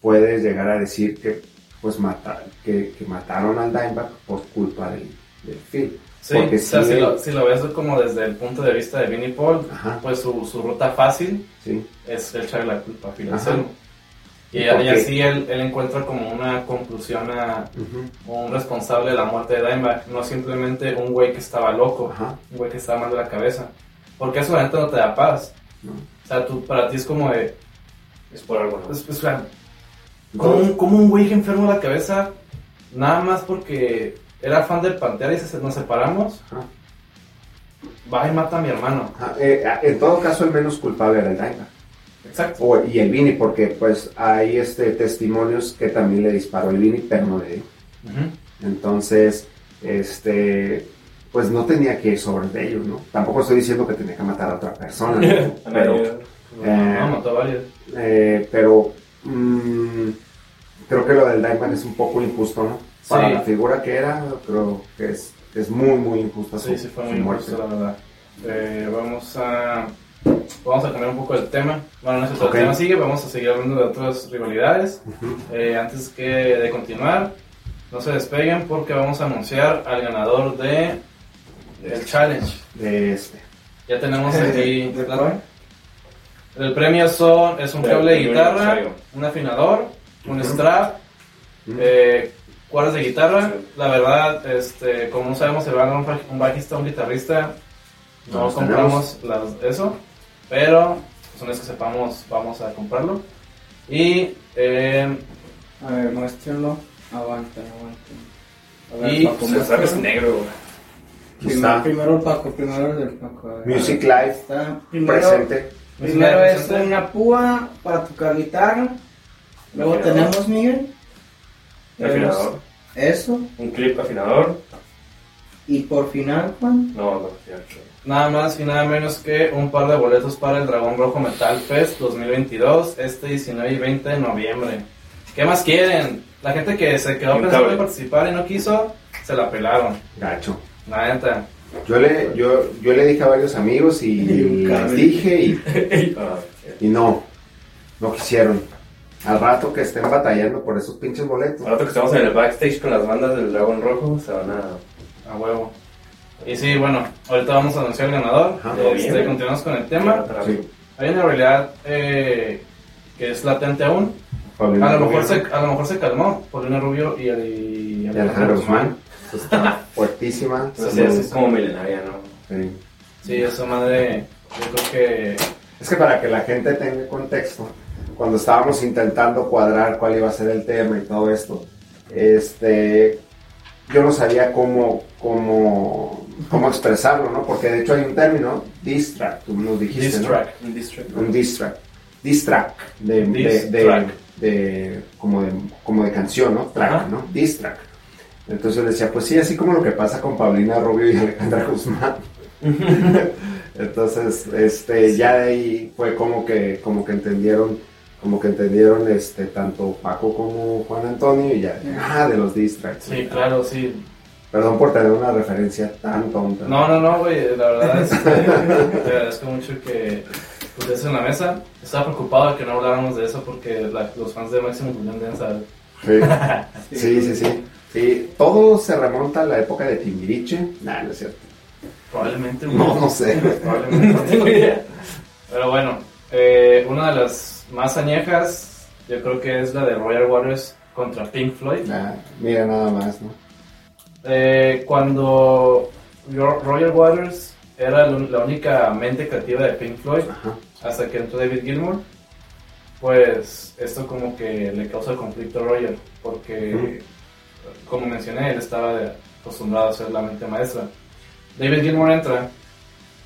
puedes llegar a decir que, pues, mata, que, que mataron al Dimebag por culpa del, del Phil. Sí, Porque o sea, sí, si, lo, si lo ves como desde el punto de vista de Vinnie Paul, Ajá, pues su, su ruta fácil sí. es echarle la culpa a. Anselmo. Y, así él, él encuentra como una conclusión a un responsable de la muerte de Dimebag, no simplemente un güey que estaba loco, Ajá, un güey que estaba mal de la cabeza. Porque eso neta no te da paz. ¿no? O sea, tú, para ti es como de... Es por algo, ¿no? o sea, como un, como un güey que enfermo de la cabeza, nada más porque era fan del Pantera y se, nos separamos, Ajá. va y mata a mi hermano. Ajá, eh, en todo caso, el menos culpable era el Dimebag. Exacto. O- y el Vini, porque pues hay este, testimonios que también le disparó el Vini, pero no le dio. Entonces, este, pues no tenía que ir sobre ellos, ¿no? Tampoco estoy diciendo que tenía que matar a otra persona, ¿no? pero, Eh. No, mató a varios. eh, pero mm, creo que lo del Dimebag es un poco injusto, ¿no? Para Sí. la figura que era, creo que es, es muy, muy injusta su, Sí, sí, fue muy muerte. injusto, la verdad. Eh, vamos a... Vamos a cambiar un poco el tema. Bueno, no es cierto, Ok. el tema sigue, vamos a seguir hablando de otras rivalidades. Ujú. Eh, antes que de continuar, no se despeguen porque vamos a anunciar al ganador de el challenge. De este. Ya tenemos aquí ¿De la- el premio son es un cable de guitarra, un afinador, un strap, Ujú. eh, cuerdas de guitarra. Sí. La verdad, este, como no sabemos si va a un, un bajista o un guitarrista, no compramos las- eso, pero pues, una vez que sepamos vamos a comprarlo. Y eh, A ver, muéstrenlo. Aguanten, aguanten. A ver, Y Paco, Pues es negro, Primero, primero el Paco, primero el del Paco. ver. Music Live Está primero, presente. primero es presente. una púa para tocar guitarra. Luego tenemos, Miguel. Afinador. Eso. Un clip afinador. Y por final, Juan. No, no, ya. Nada más y nada menos que un par de boletos para el Dragón Rojo Metal Fest 2022, este 19 y 20 de noviembre. ¿Qué más quieren? La gente que se quedó pensando en participar y no quiso, se la pelaron. Gacho. La neta. Yo le, yo, yo le dije a varios amigos y les dije y, Ah, y no, no quisieron. Al rato que estén batallando por esos pinches boletos. Ahora que estamos en el backstage con las bandas del Dragón Rojo, se van a. A huevo. Y sí, bueno, ahorita vamos a anunciar el ganador. Ajá, Este, bien. continuamos con el tema. Sí, Hay una realidad eh, que es latente aún. Paulina A lo, mejor Rubio se, a lo mejor se calmó Paulina Rubio y, y, y Alejandro Guzmán. Eso está fuertísima. Pues sí, es como milenaria, ¿no? Sí. Sí, esa madre, yo creo que. Es que para que la gente tenga contexto, cuando estábamos intentando cuadrar cuál iba a ser el tema y todo esto, este, yo no sabía cómo, cómo, cómo expresarlo, ¿no? Porque de hecho hay un término, diss track, tú nos dijiste, Diss ¿no? track. Un. Diss track, de, de, de- como, de, como de canción, ¿no? Track, Ajá. ¿no? Diss track. Entonces yo decía, pues sí, así como lo que pasa con Paulina Rubio y Alejandra Guzmán. Entonces, este, ya de ahí fue como que, como que entendieron, como que entendieron, este, tanto Paco como Juan Antonio y ya, ah, de los diss tracks. Sí, claro, sí. Perdón por tener una referencia tan tonta. No, no, no, güey, la verdad es que te agradezco mucho que pusieras en la mesa. Estaba preocupado de que no habláramos de eso porque la- los fans de Máximo Julián deben saber. Sí, sí, sí, sí. Sí, todo se remonta a la época de Timbiriche. Nah, no es cierto. Probablemente. güey. No, no sé. Probablemente, no tengo idea. Pero bueno, eh, una de las más añejas, yo creo que es la de Royal Waters contra Pink Floyd. Nah, mira nada más, ¿no? Eh, cuando Ro- Royal Waters era la única mente creativa de Pink Floyd, Ajá. hasta que entró David Gilmour, pues esto como que le causa conflicto a Roger, porque como mencioné, él estaba acostumbrado a ser la mente maestra. David Gilmour entra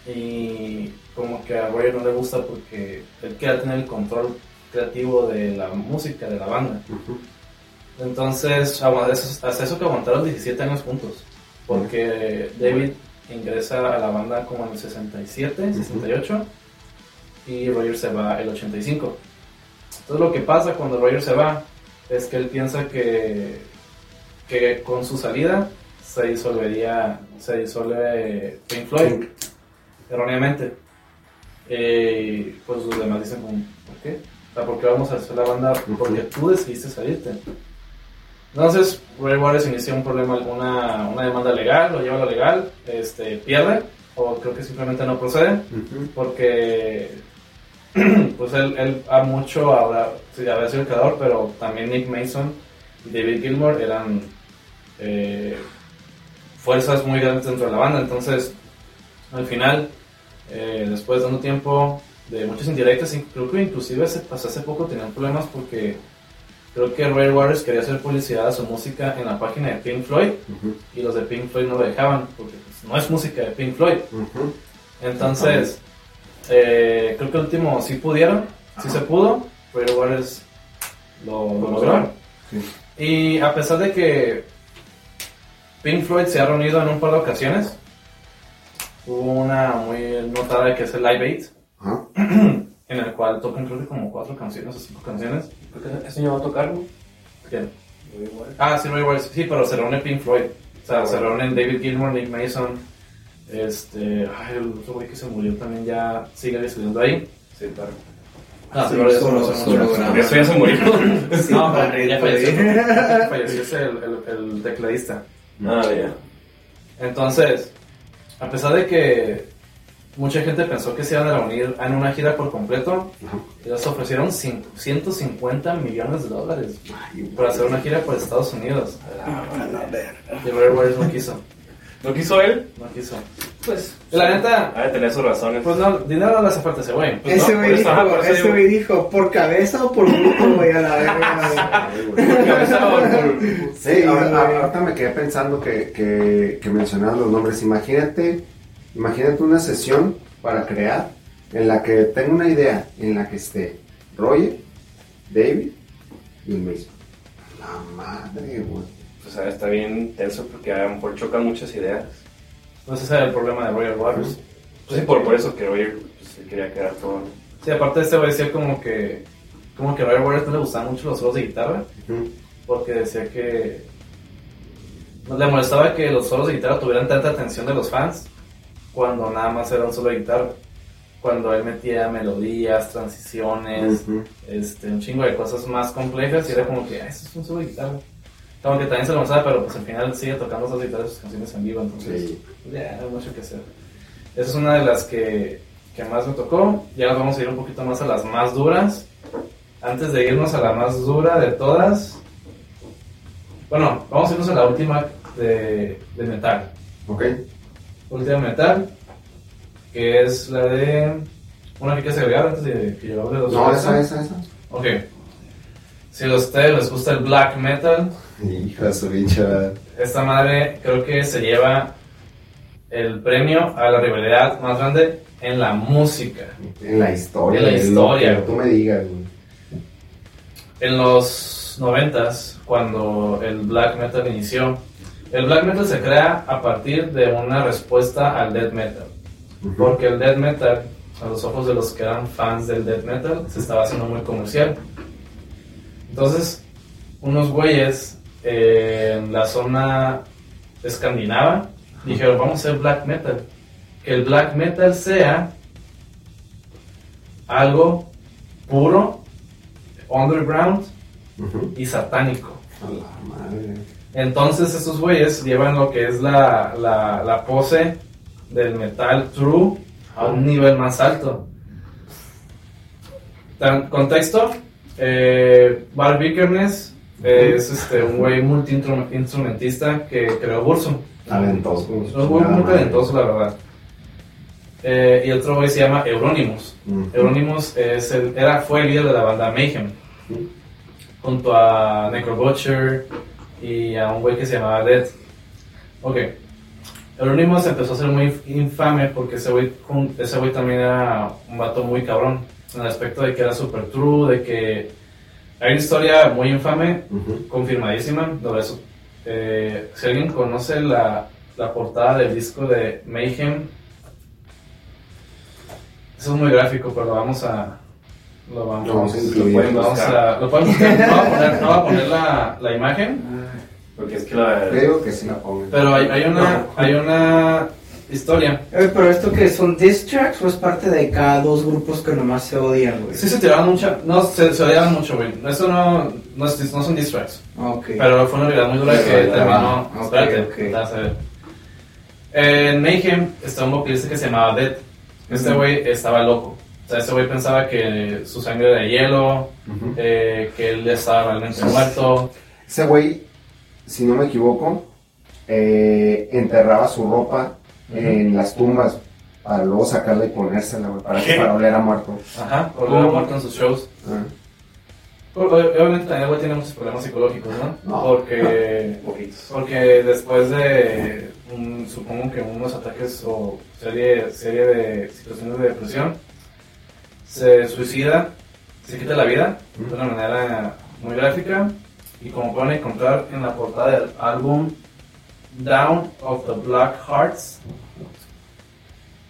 y como que a Roger no le gusta porque él quiere tener el control creativo de la música, de la banda. Ujú. Entonces, agu- eso- hasta eso que aguantaron 17 años juntos. Porque David ingresa a la banda como en el 67, 68 y Roger se va el 85. Entonces lo que pasa cuando Roger se va es que él piensa que, que con su salida se disolvería, se disuelve Pink Floyd, erróneamente. Eh, pues los demás dicen, como, ¿por qué? O sea, ¿por qué vamos a hacer la banda? Porque tú decidiste salirte. Entonces, Roger Waters inicia un problema, una, una demanda legal, lo lleva a lo legal, este, pierde, o creo que simplemente no procede, porque pues él, él a mucho ahora, sí, había sido el creador, pero también Nick Mason y David Gilmour eran eh, fuerzas muy grandes dentro de la banda, entonces al final, eh, después de un tiempo de muchas indirectas, creo que inclusive hace, hasta hace poco tenían problemas porque creo que Roger Waters quería hacer publicidad a su música en la página de Pink Floyd y los de Pink Floyd no lo dejaban porque pues, no es música de Pink Floyd. Entonces, eh, creo que el último sí pudieron, sí se pudo, pero Waters lo, lo logró. Sí. Y a pesar de que Pink Floyd se ha reunido en un par de ocasiones, hubo una muy notada que es el Live Aid, Ajá. en el cual tocan creo que como cuatro canciones o cinco canciones. Creo que ese año va a tocar, ¿no? ¿Quién? Ah, sí, Roy Waters, sí, pero se reúne Pink Floyd. O sea, se reúnen David Gilmour, Nick Mason, este, ay, el otro güey que se murió también ya sigue estudiando ahí. Sí, claro. Ah, Sí, pero solo graba. Eso ya se murió. No, pero ya falleció. Falleció ese, el, el, el tecladista. Ah, ya. Entonces, a pesar de que mucha gente pensó que se iban a reunir en una gira por completo, ellos ofrecieron cin- 150 millones de dólares para hacer una gira por Estados Unidos. Ah. Y Roy Waters no quiso, ¿No quiso él? no quiso. Pues. La neta, Ha de tener sus razones. pues no, dinero no le hace falta ese güey. Pues Ese no, güey por eso- dijo, por eso ese güey dijo, ¿por cabeza o por bruto, güey? A la verga, güey. Cabeza o por- Sí, Sí, ahora- ahorita me quedé pensando que, que, que mencionabas los nombres. Imagínate, imagínate una sesión para crear en la que tengo una idea, en la que esté Roger, David y el Mason. La madre, güey. O sea, está bien tenso porque a lo mejor chocan muchas ideas. Pues ese era el problema de Royal Waters. Pues sí, por, por eso que Roger pues, se quería quedar todo. Sí, aparte este güey decía como que como que a Royal Waters no le gustaban mucho los solos de guitarra Ujú. porque decía que no le molestaba que los solos de guitarra tuvieran tanta atención de los fans cuando nada más era un solo de guitarra. Cuando él metía melodías, transiciones, Ujú. este, un chingo de cosas más complejas y era como que, ah, eso es un solo de guitarra. Como que también se lo lanzaba, pero pues al final sigue tocando esas guitarras sus canciones en vivo, entonces Sí. pues, ya hay mucho que hacer. Esa es una de las que, que más me tocó. Ya nos vamos a ir un poquito más a las más duras. Antes de irnos a la más dura de todas, bueno, vamos a irnos a la última de, de metal. Ok. Última metal, que es la de. Una que quieres agregar antes de que yo hable de los No, esa, esa, esa. Ok. Si a ustedes les gusta el black metal, Hijo su esta madre creo que se lleva el premio a la rivalidad más grande en la música. En la historia. En la lo historia, que tú me digas. En los noventas, cuando el black metal inició, el black metal se crea a partir de una respuesta al death metal. Porque el death metal, a los ojos de los que eran fans del death metal, se estaba haciendo muy comercial. Entonces, unos güeyes eh, en la zona escandinava dijeron, vamos a hacer black metal. Que el black metal sea algo puro, underground y satánico. A la madre. Entonces estos güeyes llevan lo que es la, la, la pose del metal true a un nivel más alto. Contexto, eh, Bar Vikernes es este, un güey multi-instrumentista que creó Bursum. Talentoso. Es un güey muy talentoso, la verdad. Eh, y otro güey se llama Euronymous. Euronymous es el, era, fue el líder de la banda Mayhem, junto a Necrobutcher y a un güey que se llamaba Dead. Ok. Euronymous empezó a ser muy infame porque ese güey, ese güey también era un vato muy cabrón, en el aspecto de que era super true, de que hay una historia muy infame, confirmadísima, sobre eso. Eh, si alguien conoce la, la portada del disco de Mayhem, eso es muy gráfico, pero lo vamos a. Lo vamos, Lo a lo pueden- vamos a- lo podemos buscar. No voy a poner, no a poner la, la imagen, Porque es que la. Digo que sí la pongan. pero hay, hay una, hay una historia. Eh, pero esto que son diss tracks o es parte de cada dos grupos que nomás se odian, güey. Sí se tiraban mucho, no, se, se odiaban mucho, güey. Esto no, no, es- no son diss tracks. Ok. Pero fue una realidad muy dura que terminó. ah, ok, espérate, ok. vas a ver. En Mayhem está un vocalista que se llamaba Dead. Este Ujú. güey estaba loco. O sea, este güey pensaba que su sangre era de hielo, Ujú. eh, que él estaba realmente muerto. Ese güey, si no me equivoco, eh, enterraba su ropa en las tumbas para luego sacarla y ponérsela, güey, para, ¿Qué? para oler a muerto. Ajá, por haber muerto en sus shows. Ah. Ob- Obviamente también el güey tiene muchos problemas psicológicos, ¿no? No. Porque, Poquitos. porque después de, un- supongo que unos ataques o serie, serie de situaciones de depresión, se suicida, se quita la vida de una manera muy gráfica y como pueden encontrar en la portada del álbum Down of the Black Hearts,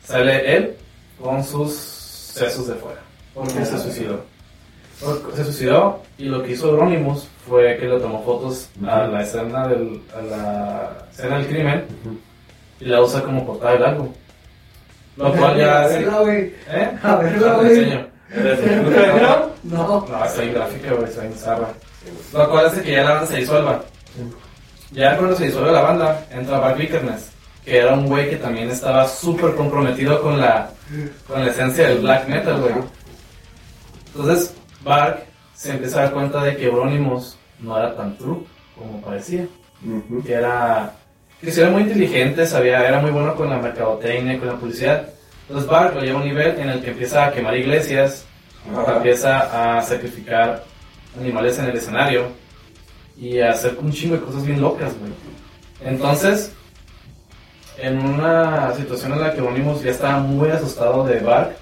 sale él con sus sesos de fuera, porque se suicidó. Se suicidó y lo que hizo Euronymous fue que le tomó fotos a la escena del, a la escena del crimen y la usa como portada del álbum. Lo cual ya... A verla, güey. ¿Eh? A verla, güey. No. No, está bien gráfica, güey, está zarra. Lo cual hace que ya la banda se disuelva. Ya cuando se disuelve la banda, entra Bark Vikernes, que era un güey que también estaba súper comprometido con la, con la esencia del black metal, güey. Entonces, Bark se empieza a dar cuenta de que Euronymous no era tan true como parecía. Ujú. Que era, que sí era muy inteligente, sabía, era muy bueno con la mercadotecnia, con la publicidad. Entonces, Bark lo lleva a un nivel en el que empieza a quemar iglesias, empieza a sacrificar animales en el escenario y hacer un chingo de cosas bien locas, güey. Entonces, en una situación en la que Euronymous ya estaba muy asustado de Bark,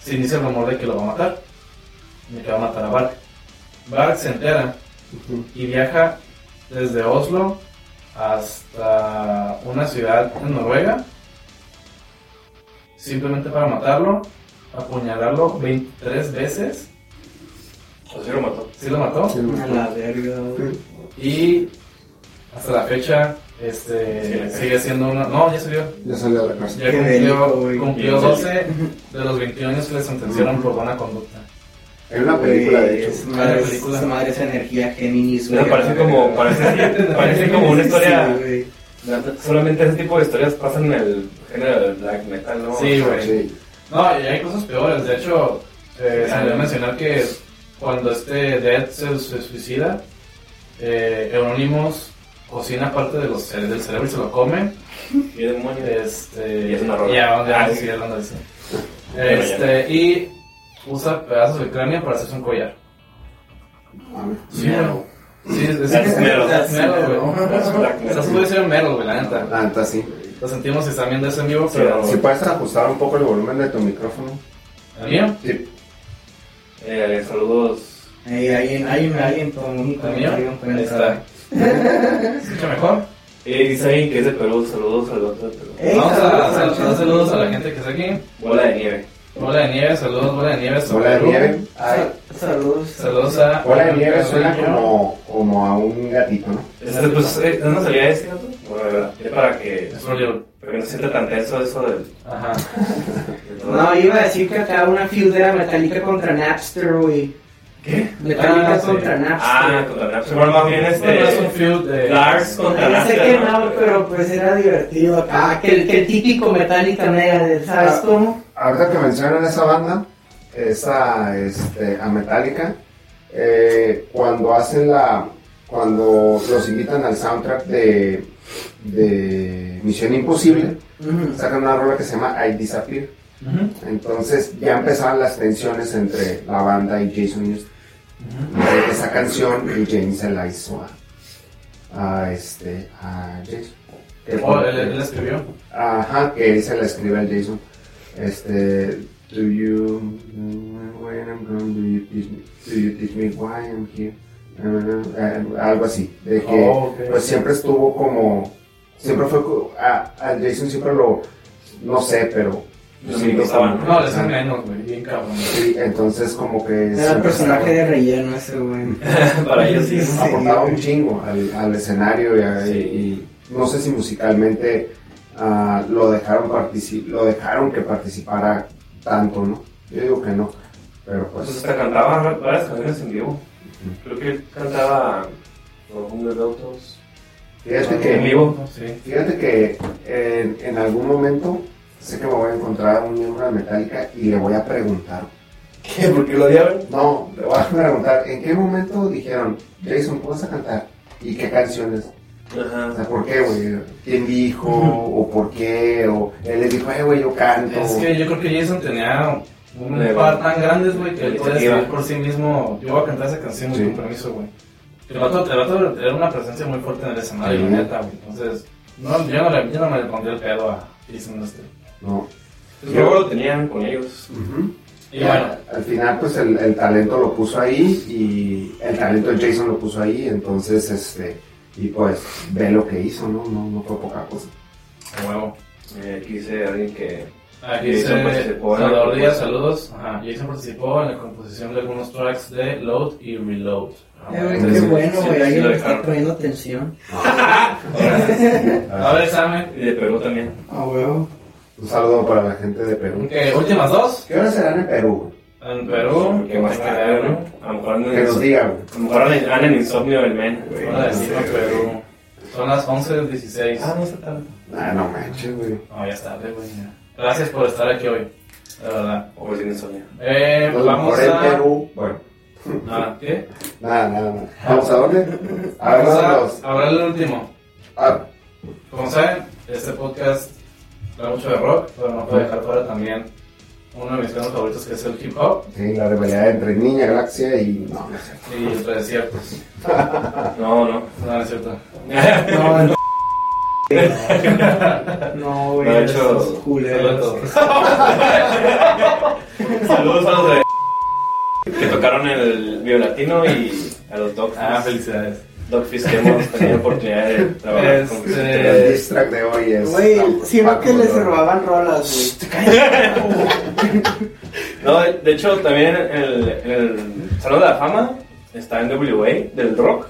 se inicia el rumor de que lo va a matar, de que va a matar a Bark. Bark se entera y viaja desde Oslo hasta una ciudad en Noruega, simplemente para matarlo, apuñalarlo 23 veces. Así lo mató. ¿Sí lo mató? A la verga, güey. Y hasta la fecha este, sigue siendo una... No, ya salió. Ya salió de la cárcel. Ya Qué cumplió, cumplió 12 de los 21 años que le sentenciaron por buena conducta. Hay una película, de hecho. Esa madre, Hay película. esa madre, esa energía Géminis, güey. Parece como, parece, parece como una historia. Sí, güey. Solamente ese tipo de historias pasan en el género del black metal, ¿no? Sí, güey. Sí. No, y hay cosas peores. De hecho, eh, se debe mencionar que cuando este Dead se, se suicida, eh, Euronymous cocina parte de los, cere- del cerebro y se lo come. Y demonios. Este, Y es una rola. Ya, ya, Ah, sí, sí. hablando de eso. Bueno, Este, y usa pedazos de cráneo para hacerse un collar. Sí, güey. Sí, es, es, That's metal. that's metal, güey. Estás muy ser metal, güey, la neta. La neta, sí. Lo sentimos si están viendo ese en vivo, pero... Si puedes ajustar un poco el volumen de tu micrófono. ¿El mío? Sí. Eh, saludos. Hay alguien, hay alguien con un ¿El mío? comentario. puede Ahí entrar. está. ¿Se escucha mejor? Eh, dice alguien que es de Perú. Saludos al otro de Perú. Ey, Vamos a saludos, hacer saludos. saludos a la gente que está aquí. Bola de nieve. Bola de nieve, saludos, bola de nieve. Bola de nieve. Ay, Saludos. Saludos a. bola de nieve suena como, como a un gatito, ¿no? Este, pues, eh, ¿de ¿dónde salía este gato? Es para que, no se sienta tan tenso eso del. Ajá. No, iba a decir que acá una feud era Metallica contra Napster, güey. ¿Qué? Metallica Ah, sí. contra Ah, Napster. contra Napster. Bueno, más bien Bueno, es un este. feud de. Lars contra sé Napster. que ¿no? no, pero pues era divertido acá. Que el, que el típico Metallica Megadeth, ¿sabes Ah. cómo? Ahorita que mencionan esa banda, esa este, a Metallica, eh, cuando hacen la. Cuando los invitan al soundtrack de, de Misión Imposible, sacan una rola que se llama I Disappear. Entonces ya empezaban las tensiones entre la banda y Jason Newsted. De esa canción y James se la hizo a, a, este, a Jason. Oh, él, él escribió. Ajá, que él se la escribe al Jason. Este, do you when I'm gone? Do you teach me, do you teach me why I'm here? Eh, algo así, de que Oh, pues siempre estuvo como, siempre fue, a, a Jason siempre lo, no sé, pero No, hacen menos, güey. Bien cabrón. Sí, entonces como que Era el personaje de relleno ese, güey. Para ellos sí. aportaba un chingo al, al escenario y, a- Sí. y no sé si musicalmente ah, lo dejaron lo dejaron que participara tanto, ¿no? Yo digo que no, pero Pues pues hasta cantaba varias canciones en vivo. Creo que él cantaba los Hunger Autos. fíjate en que vivo. Sí. fíjate que en, en algún momento sé que me voy a encontrar a un miembro de Metallica y le voy a preguntar ¿Qué? ¿Por qué lo odiaban? no, le voy a preguntar ¿en qué momento dijeron Jason, ¿puedes cantar? ¿y qué canciones? O Ajá. sea, ¿por qué, güey? ¿Quién dijo? ¿O por qué? ¿O él le dijo, eh, güey, yo canto? Es que yo creo que Jason tenía un De- par tan grandes, güey, que puede decidir por sí mismo. Yo voy a cantar esa canción, Sí. muy con permiso, güey. El vato, el vato era una presencia muy fuerte en el escenario, Sí. neta, güey. Entonces, no, yo, no le, yo no me le pondría el pedo a Jason este. No. Pues luego lo tenían con ellos. Ujú. Y bueno, Al final, pues el, el talento lo puso ahí y el talento de Jason lo puso ahí, entonces, este, y pues ve lo que hizo, ¿no? No, no fue poca cosa. a huevo. Eh, aquí dice alguien que. Aquí Jason dice participó en la Salvador Díaz, composición. saludos. Ajá, Jason participó en la composición de algunos tracks de Load y Reload. Ah, Eh, entonces, Qué bueno, güey. sí Alguien lo le está poniendo atención. A ver, examen. Y de Perú también. Ah, huevo. Un saludo para la gente de Perú. Ok, últimas dos. ¿Qué horas serán en Perú? En Perú. ¿Qué más tarde, no? A lo mejor Que nos en- digan, a lo mejor andan en insomnio del men. Hola, decimos Perú. Son las 11.16. Ah, no está tarde. Ah, no manches, güey. No, ya es tarde, güey. Gracias por estar aquí hoy. La verdad. O pues tiene insomnio. Eh, Nos vamos a. Perú. Bueno, Ah, ¿Qué? nada, nada, nada. ¿Vamos a dónde? A ver, Vamos a hablar el último. Ah, Como saben, este podcast habla mucho de rock, pero no puede dejar fuera también uno de mis temas favoritos que es el hip hop sí, la rivalidad entre Niña Galaxia y... No, no sé. y el desiertos. No, no. No, no es cierto. No, no. No, güey. No, de hecho, culeros. Saludos a todos. Saludos a los de. que tocaron el violatino y a los Dogfish. Ah, felicidades. Dogfish que hemos tenido oportunidad de trabajar con Este- El diss track de hoy es... Güey, sino que les robaban rolas, No, de, de hecho, también el, el Salón de la Fama está en WA del rock.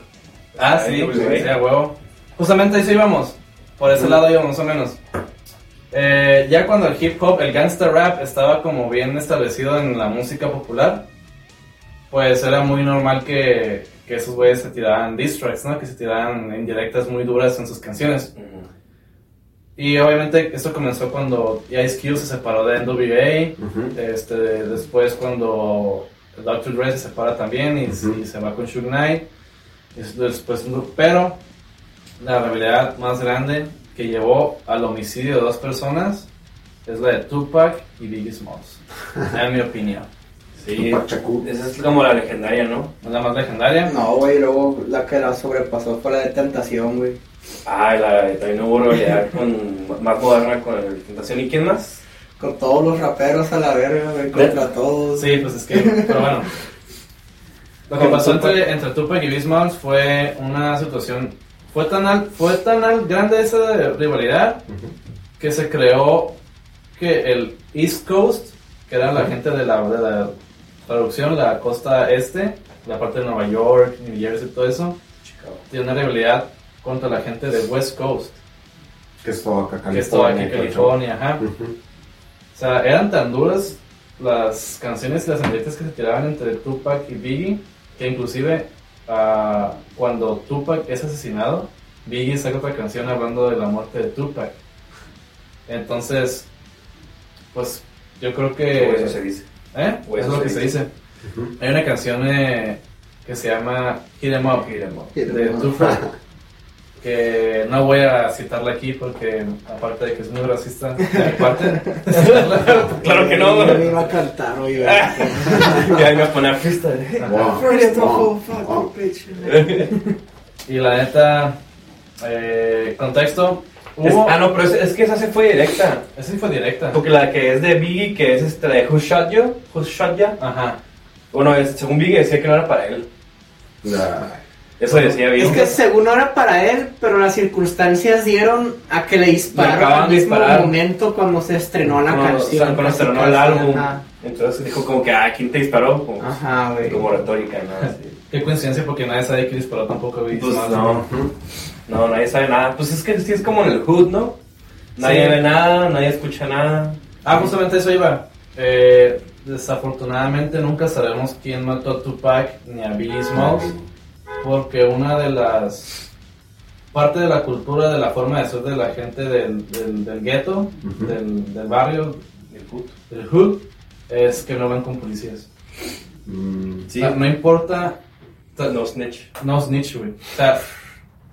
Ah, sí, sí, güey. sí, a huevo. Justamente ahí sí íbamos. Por ese lado iba más o menos. Eh, ya cuando el hip hop, el gangster rap estaba como bien establecido en la música popular, pues era muy normal que, que esos güeyes se tiraran diss tracks, ¿no? Que se tiraran indirectas muy duras en sus canciones. Y obviamente esto comenzó cuando Ice Cube se separó de NWA, este, después cuando Dr. Dre se separa también y, Ujú. y se va con Suge Knight. Después, pero la realidad más grande que llevó al homicidio de dos personas es la de Tupac y Biggie Smalls, en mi opinión. Sí, Tupac esa es como la legendaria, ¿no? Es la más legendaria. No, güey, luego la que la sobrepasó fue la de Tentación, güey. Ah, la de también hubo rivalidad con más moderna con el Tentación. ¿Y quién más? Con todos los raperos a la verga, güey, contra todos. Sí, pues es que, pero bueno. Lo que pasó entre, entre Tupac y Biggie Smalls fue una situación, fue tan, al- fue tan al- grande esa rivalidad que se creó que el East Coast, que era la gente de la, de la traducción, la costa este, la parte de Nueva York, New Jersey, todo eso, tiene una rivalidad contra la gente de West Coast, Que es todo acá, California. que es aquí California, ajá. eso. Ujú. O sea, eran tan duras las canciones y las indirectas que se tiraban entre Tupac y Biggie, que inclusive ah, cuando Tupac es asesinado, Biggie saca otra canción hablando de la muerte de Tupac. Entonces, pues yo creo que... O eso se dice. ¿Eh? o Es eso lo que se se dice. Hay una canción eh, que se llama Hit 'em Up, Hit 'em Up. Hit 'em de Up. Tupac. Que no voy a citarla aquí porque, aparte de que es muy racista de mi parte, Claro que no, Yo iba a cantar, güey. güey. Y ahí me voy a poner you, bitch. Y la neta, eh, contexto, Es- ah, no, pero es, es que esa se fue directa. Esa sí fue directa. Porque la que es de Biggie, que es esta de Who Shot You, Who Shot Ya. Ajá. Bueno, es- según Biggie decía que no era para él. La- Eso decía Es Biggie. que según no era para él, pero las circunstancias dieron a que le dispararon al mismo disparar. momento cuando se estrenó la Cuando- o sea, canción. cuando casi, estrenó el álbum. Ajá, Entonces dijo como que, ah, ¿quién te disparó? Como, Ajá, güey. como retórica, ¿no? Así. Qué coincidencia porque nadie sabe que disparó tampoco Biggie Pues Smalls. no, no, nadie sabe nada. Pues es que sí es como en el hood, ¿no? Nadie Sí. ve nada, nadie escucha nada. Ah, justamente eso iba. Eh, desafortunadamente nunca sabemos quién mató a Tupac ni a Biggie Smalls. Porque una de las... Parte de la cultura, de la forma de ser de la gente del, del, del gueto, del, del barrio, El hood. del hood, es que no van con policías. Mm, Sí. O sea, no importa No snitch. No snitch, güey. O sea,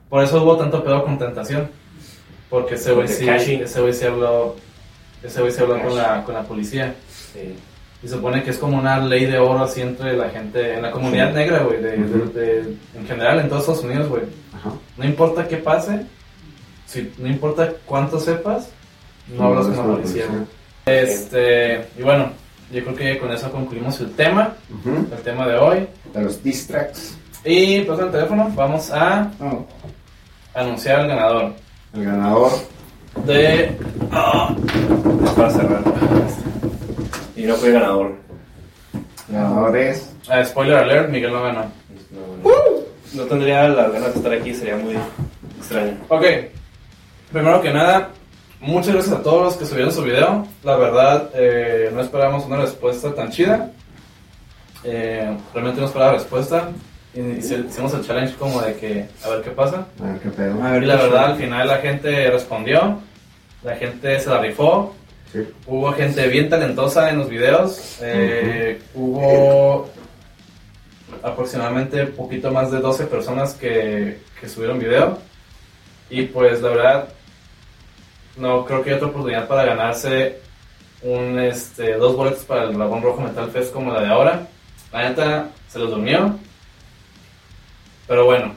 por eso hubo tanto pedo con tentación. Porque ese güey sí, cashing. ese güey sí habló, ese güey sí habló con la, con la policía. Sí. Y se supone que es como una ley de oro así entre la gente, en la comunidad negra, güey, de, de- Ujú. de- en general en todos Estados Unidos, güey. No importa qué pase, si, no importa cuánto sepas, no hablas con la policía. Este, y bueno, yo creo que con eso concluimos el tema, Ujú. el tema de hoy. De los diss tracks. Y pues el teléfono, vamos a Oh. anunciar al ganador El ganador. de Es para cerrar. Y no fue ganador. El ganador es. Ah, spoiler alert, Miguel no ganó. No, no. No tendría las ganas de estar aquí, sería muy extraño. Ok, primero que nada, muchas gracias a todos los que subieron su video. La verdad, eh, no esperábamos una respuesta tan chida. Eh, realmente no esperaba respuesta. Y hicimos el challenge como de que a ver qué pasa. A ver qué pedo. A ver, Y la verdad, al final la gente respondió. La gente se la rifó. Sí. Hubo gente bien talentosa en los videos. Eh, Hubo aproximadamente poquito más de 12 personas que, que subieron video. Y pues la verdad, no creo que hay otra oportunidad para ganarse un, este, dos boletos para el Dragón Rojo Metal Fest como la de ahora. La neta se los durmió. Pero bueno,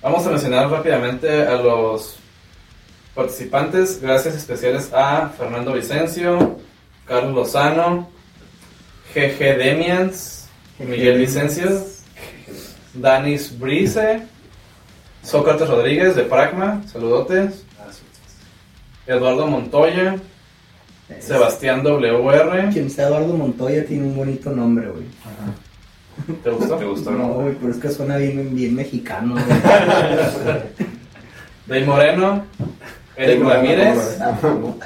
vamos a mencionar rápidamente a los participantes. Gracias especiales a Fernando Vicencio, Carlos Lozano, GG Demians, Miguel Vicencio, Danis Brice, Sócrates Rodríguez de Pragma, saludotes, Eduardo Montoya, Sebastián WR. Quien sea Eduardo Montoya tiene un bonito nombre, güey. ¿Te gustó? ¿Te gustó? No, güey, pero es que suena bien, bien mexicano, güey. Dave Moreno, Eric Ramírez, ah, pocho.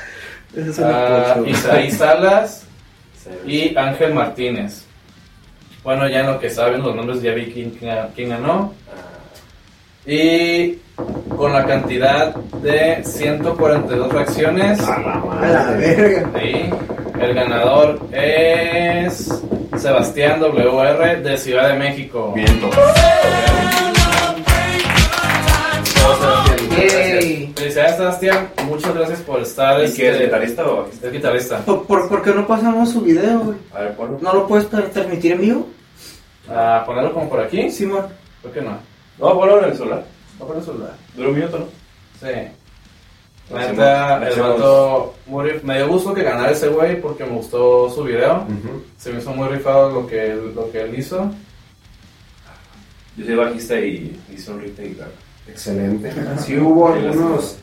Isaí Salas y Ángel Martínez. Bueno, ya en lo que saben los nombres ya vi quién, quién- ganó. Y con la cantidad de 142 reacciones, A la verga. sí, el ganador es Sebastián WR de Ciudad de México. Viento. Felicidades, Sebastián. Muchas gracias por estar. ¿Y qué es este, guitarrista o Es guitarrista. ¿Por, por, por qué no pasamos su video, güey? A ver, ponlo. ¿No lo puedes tra- transmitir en vivo? A ponerlo como por aquí. Simón. ¿Por qué no? No, ponlo en el celular. Voy a poner el celular. Dura un minuto, ¿no? Sí. Neta, el vato muy rif- me dio gusto que ganara ese güey porque me gustó su video. Ujú. Se me hizo muy rifado lo que él, lo que él hizo. Yo soy bajista y hice un riff de guitarra. Excelente. Sí hubo algunos.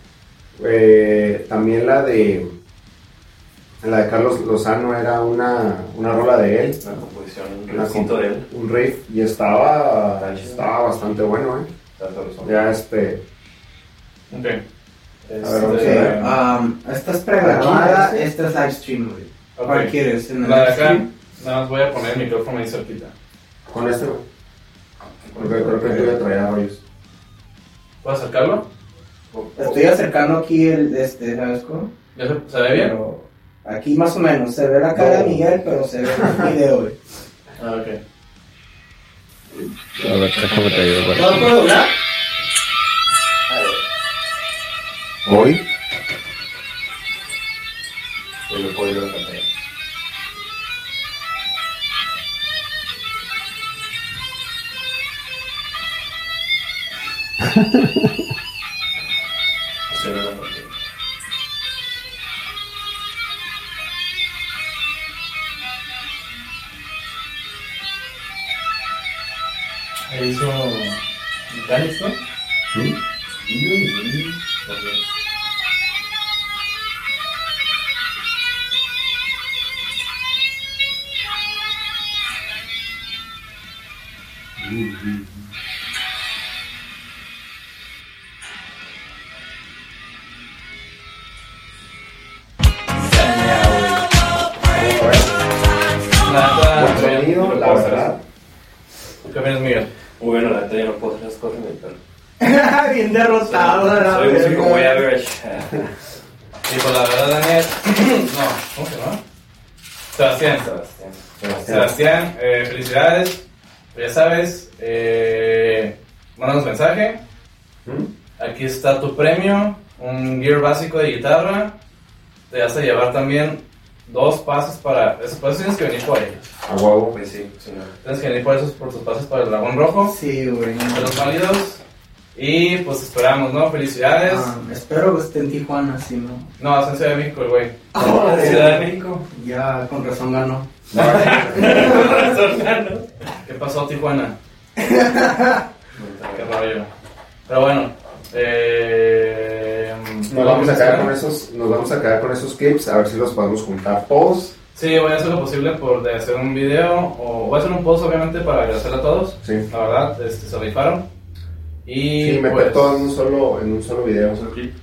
eh, también la de. La de Carlos Lozano era una, una rola de él. Una composición, un riffcito comp- de él. Un riff. Y estaba. Estaba bastante bueno, ¿eh? Ya este. Ok. A ver, vamos a Este, ver. Um, esta es pregrabada, esta es live stream, güey. ok. ¿Cuál quieres? ¿En el La de acá, nada más voy a poner el micrófono ahí cerquita. Con este. Porque creo que tú ya traía rollos. ¿Puedo acercarlo? Estoy acercando aquí el, este, ¿sabes cómo? ¿Ya se, se ve bien? Pero aquí más o menos, se ve la cara de Miguel, pero se ve el video, güey. Ah, ok. A ver, déjame te ayudo, güey. ¿No puedo doblar? Hoy. Y lo puedo ir a la pantalla. Sí, no, no, no. Ahí hizo ¿Qué opinas, Miguel? Muy bueno, la neta, yo no puedo hacer esas cosas en el pelo. Bien derrotado, la Soy músico verga. muy average. Y pues la verdad, Daniel. no, ¿cómo se llama? Sebastián. Sebastián. Sebastián, eh, felicidades. Ya sabes, eh, mándanos mensaje. ¿Mm? Aquí está tu premio, un gear básico de guitarra. Te vas a llevar también dos pases para. Pases tienes que venir por ellos. A huevo. Pues sí, sí, no. Tienes que venir por esos por tus pases para el dragón rojo. Sí, güey. De los válidos. Y pues esperamos, ¿no? Felicidades. Ah, espero que esté en Tijuana, si no. No, es en Ciudad de México el güey. Ciudad de México. Ya con razón ganó. ¿Qué pasó, Tijuana? Qué rollo. Pero bueno, eh, Nos vamos a quedar con esos, nos vamos a quedar con esos clips, a ver si los podemos juntar todos. Sí, voy a hacer lo posible por de hacer un video o voy a hacer un post obviamente para agradecer a todos. Sí. La verdad, este, se rifaron. Y Sí, meter pues, todo en un solo, en un solo video, Vamos al clip.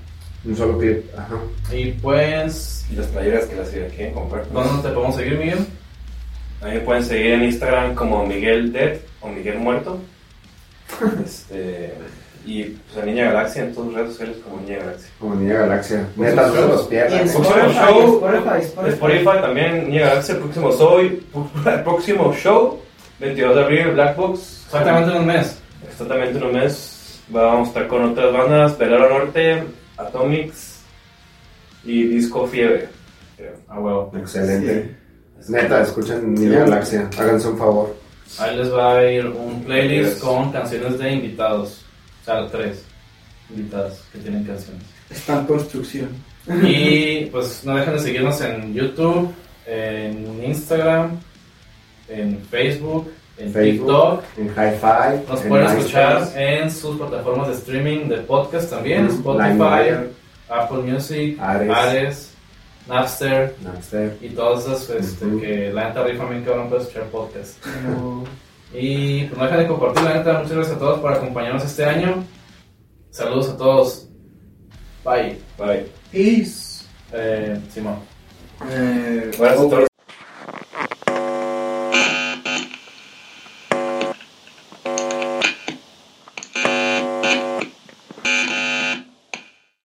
un solo clip. Ajá. y pues, Y las playeras que las quieren comprar. ¿dónde te podemos seguir, Miguel? A mí me pueden seguir en Instagram como Miguel Dead o Miguel Muerto. este, y pues a Niña Galaxia en todas las redes sociales como Niña Galaxia. Como Niña Galaxia. Neta, no se los pierdan. Próximo Spotify, show, Spotify, Spotify. Spotify también, Niña Galaxia, el próximo, soy, el próximo show, 22 de abril, Black Box. Exactamente en un mes. Exactamente en un mes vamos a estar con otras bandas, Velero Norte, Atomics y Disco Fiebre. creo. A huevo. Excelente. Neta, escuchen Niña Galaxia. Háganse un favor. Ahí les va a ir un playlist Yes. con canciones de invitados. O sea, tres invitados que tienen canciones. Está en construcción. Y pues no dejen de seguirnos en YouTube, en Instagram, en Facebook, en Facebook, TikTok. En Hi-Fi. Nos en pueden MySpace, escuchar en sus plataformas de streaming de podcast también, Mm, Spotify, Apple Music, Ares. Ares, Napster Napster. y todas esas este, que la neta rifa bien cabrón para escuchar podcast. No. Y pues no dejen de compartir, la neta, muchas gracias a todos por acompañarnos este año. Saludos a todos. Bye. Bye. Peace. Eh, Simón. Eh, todos.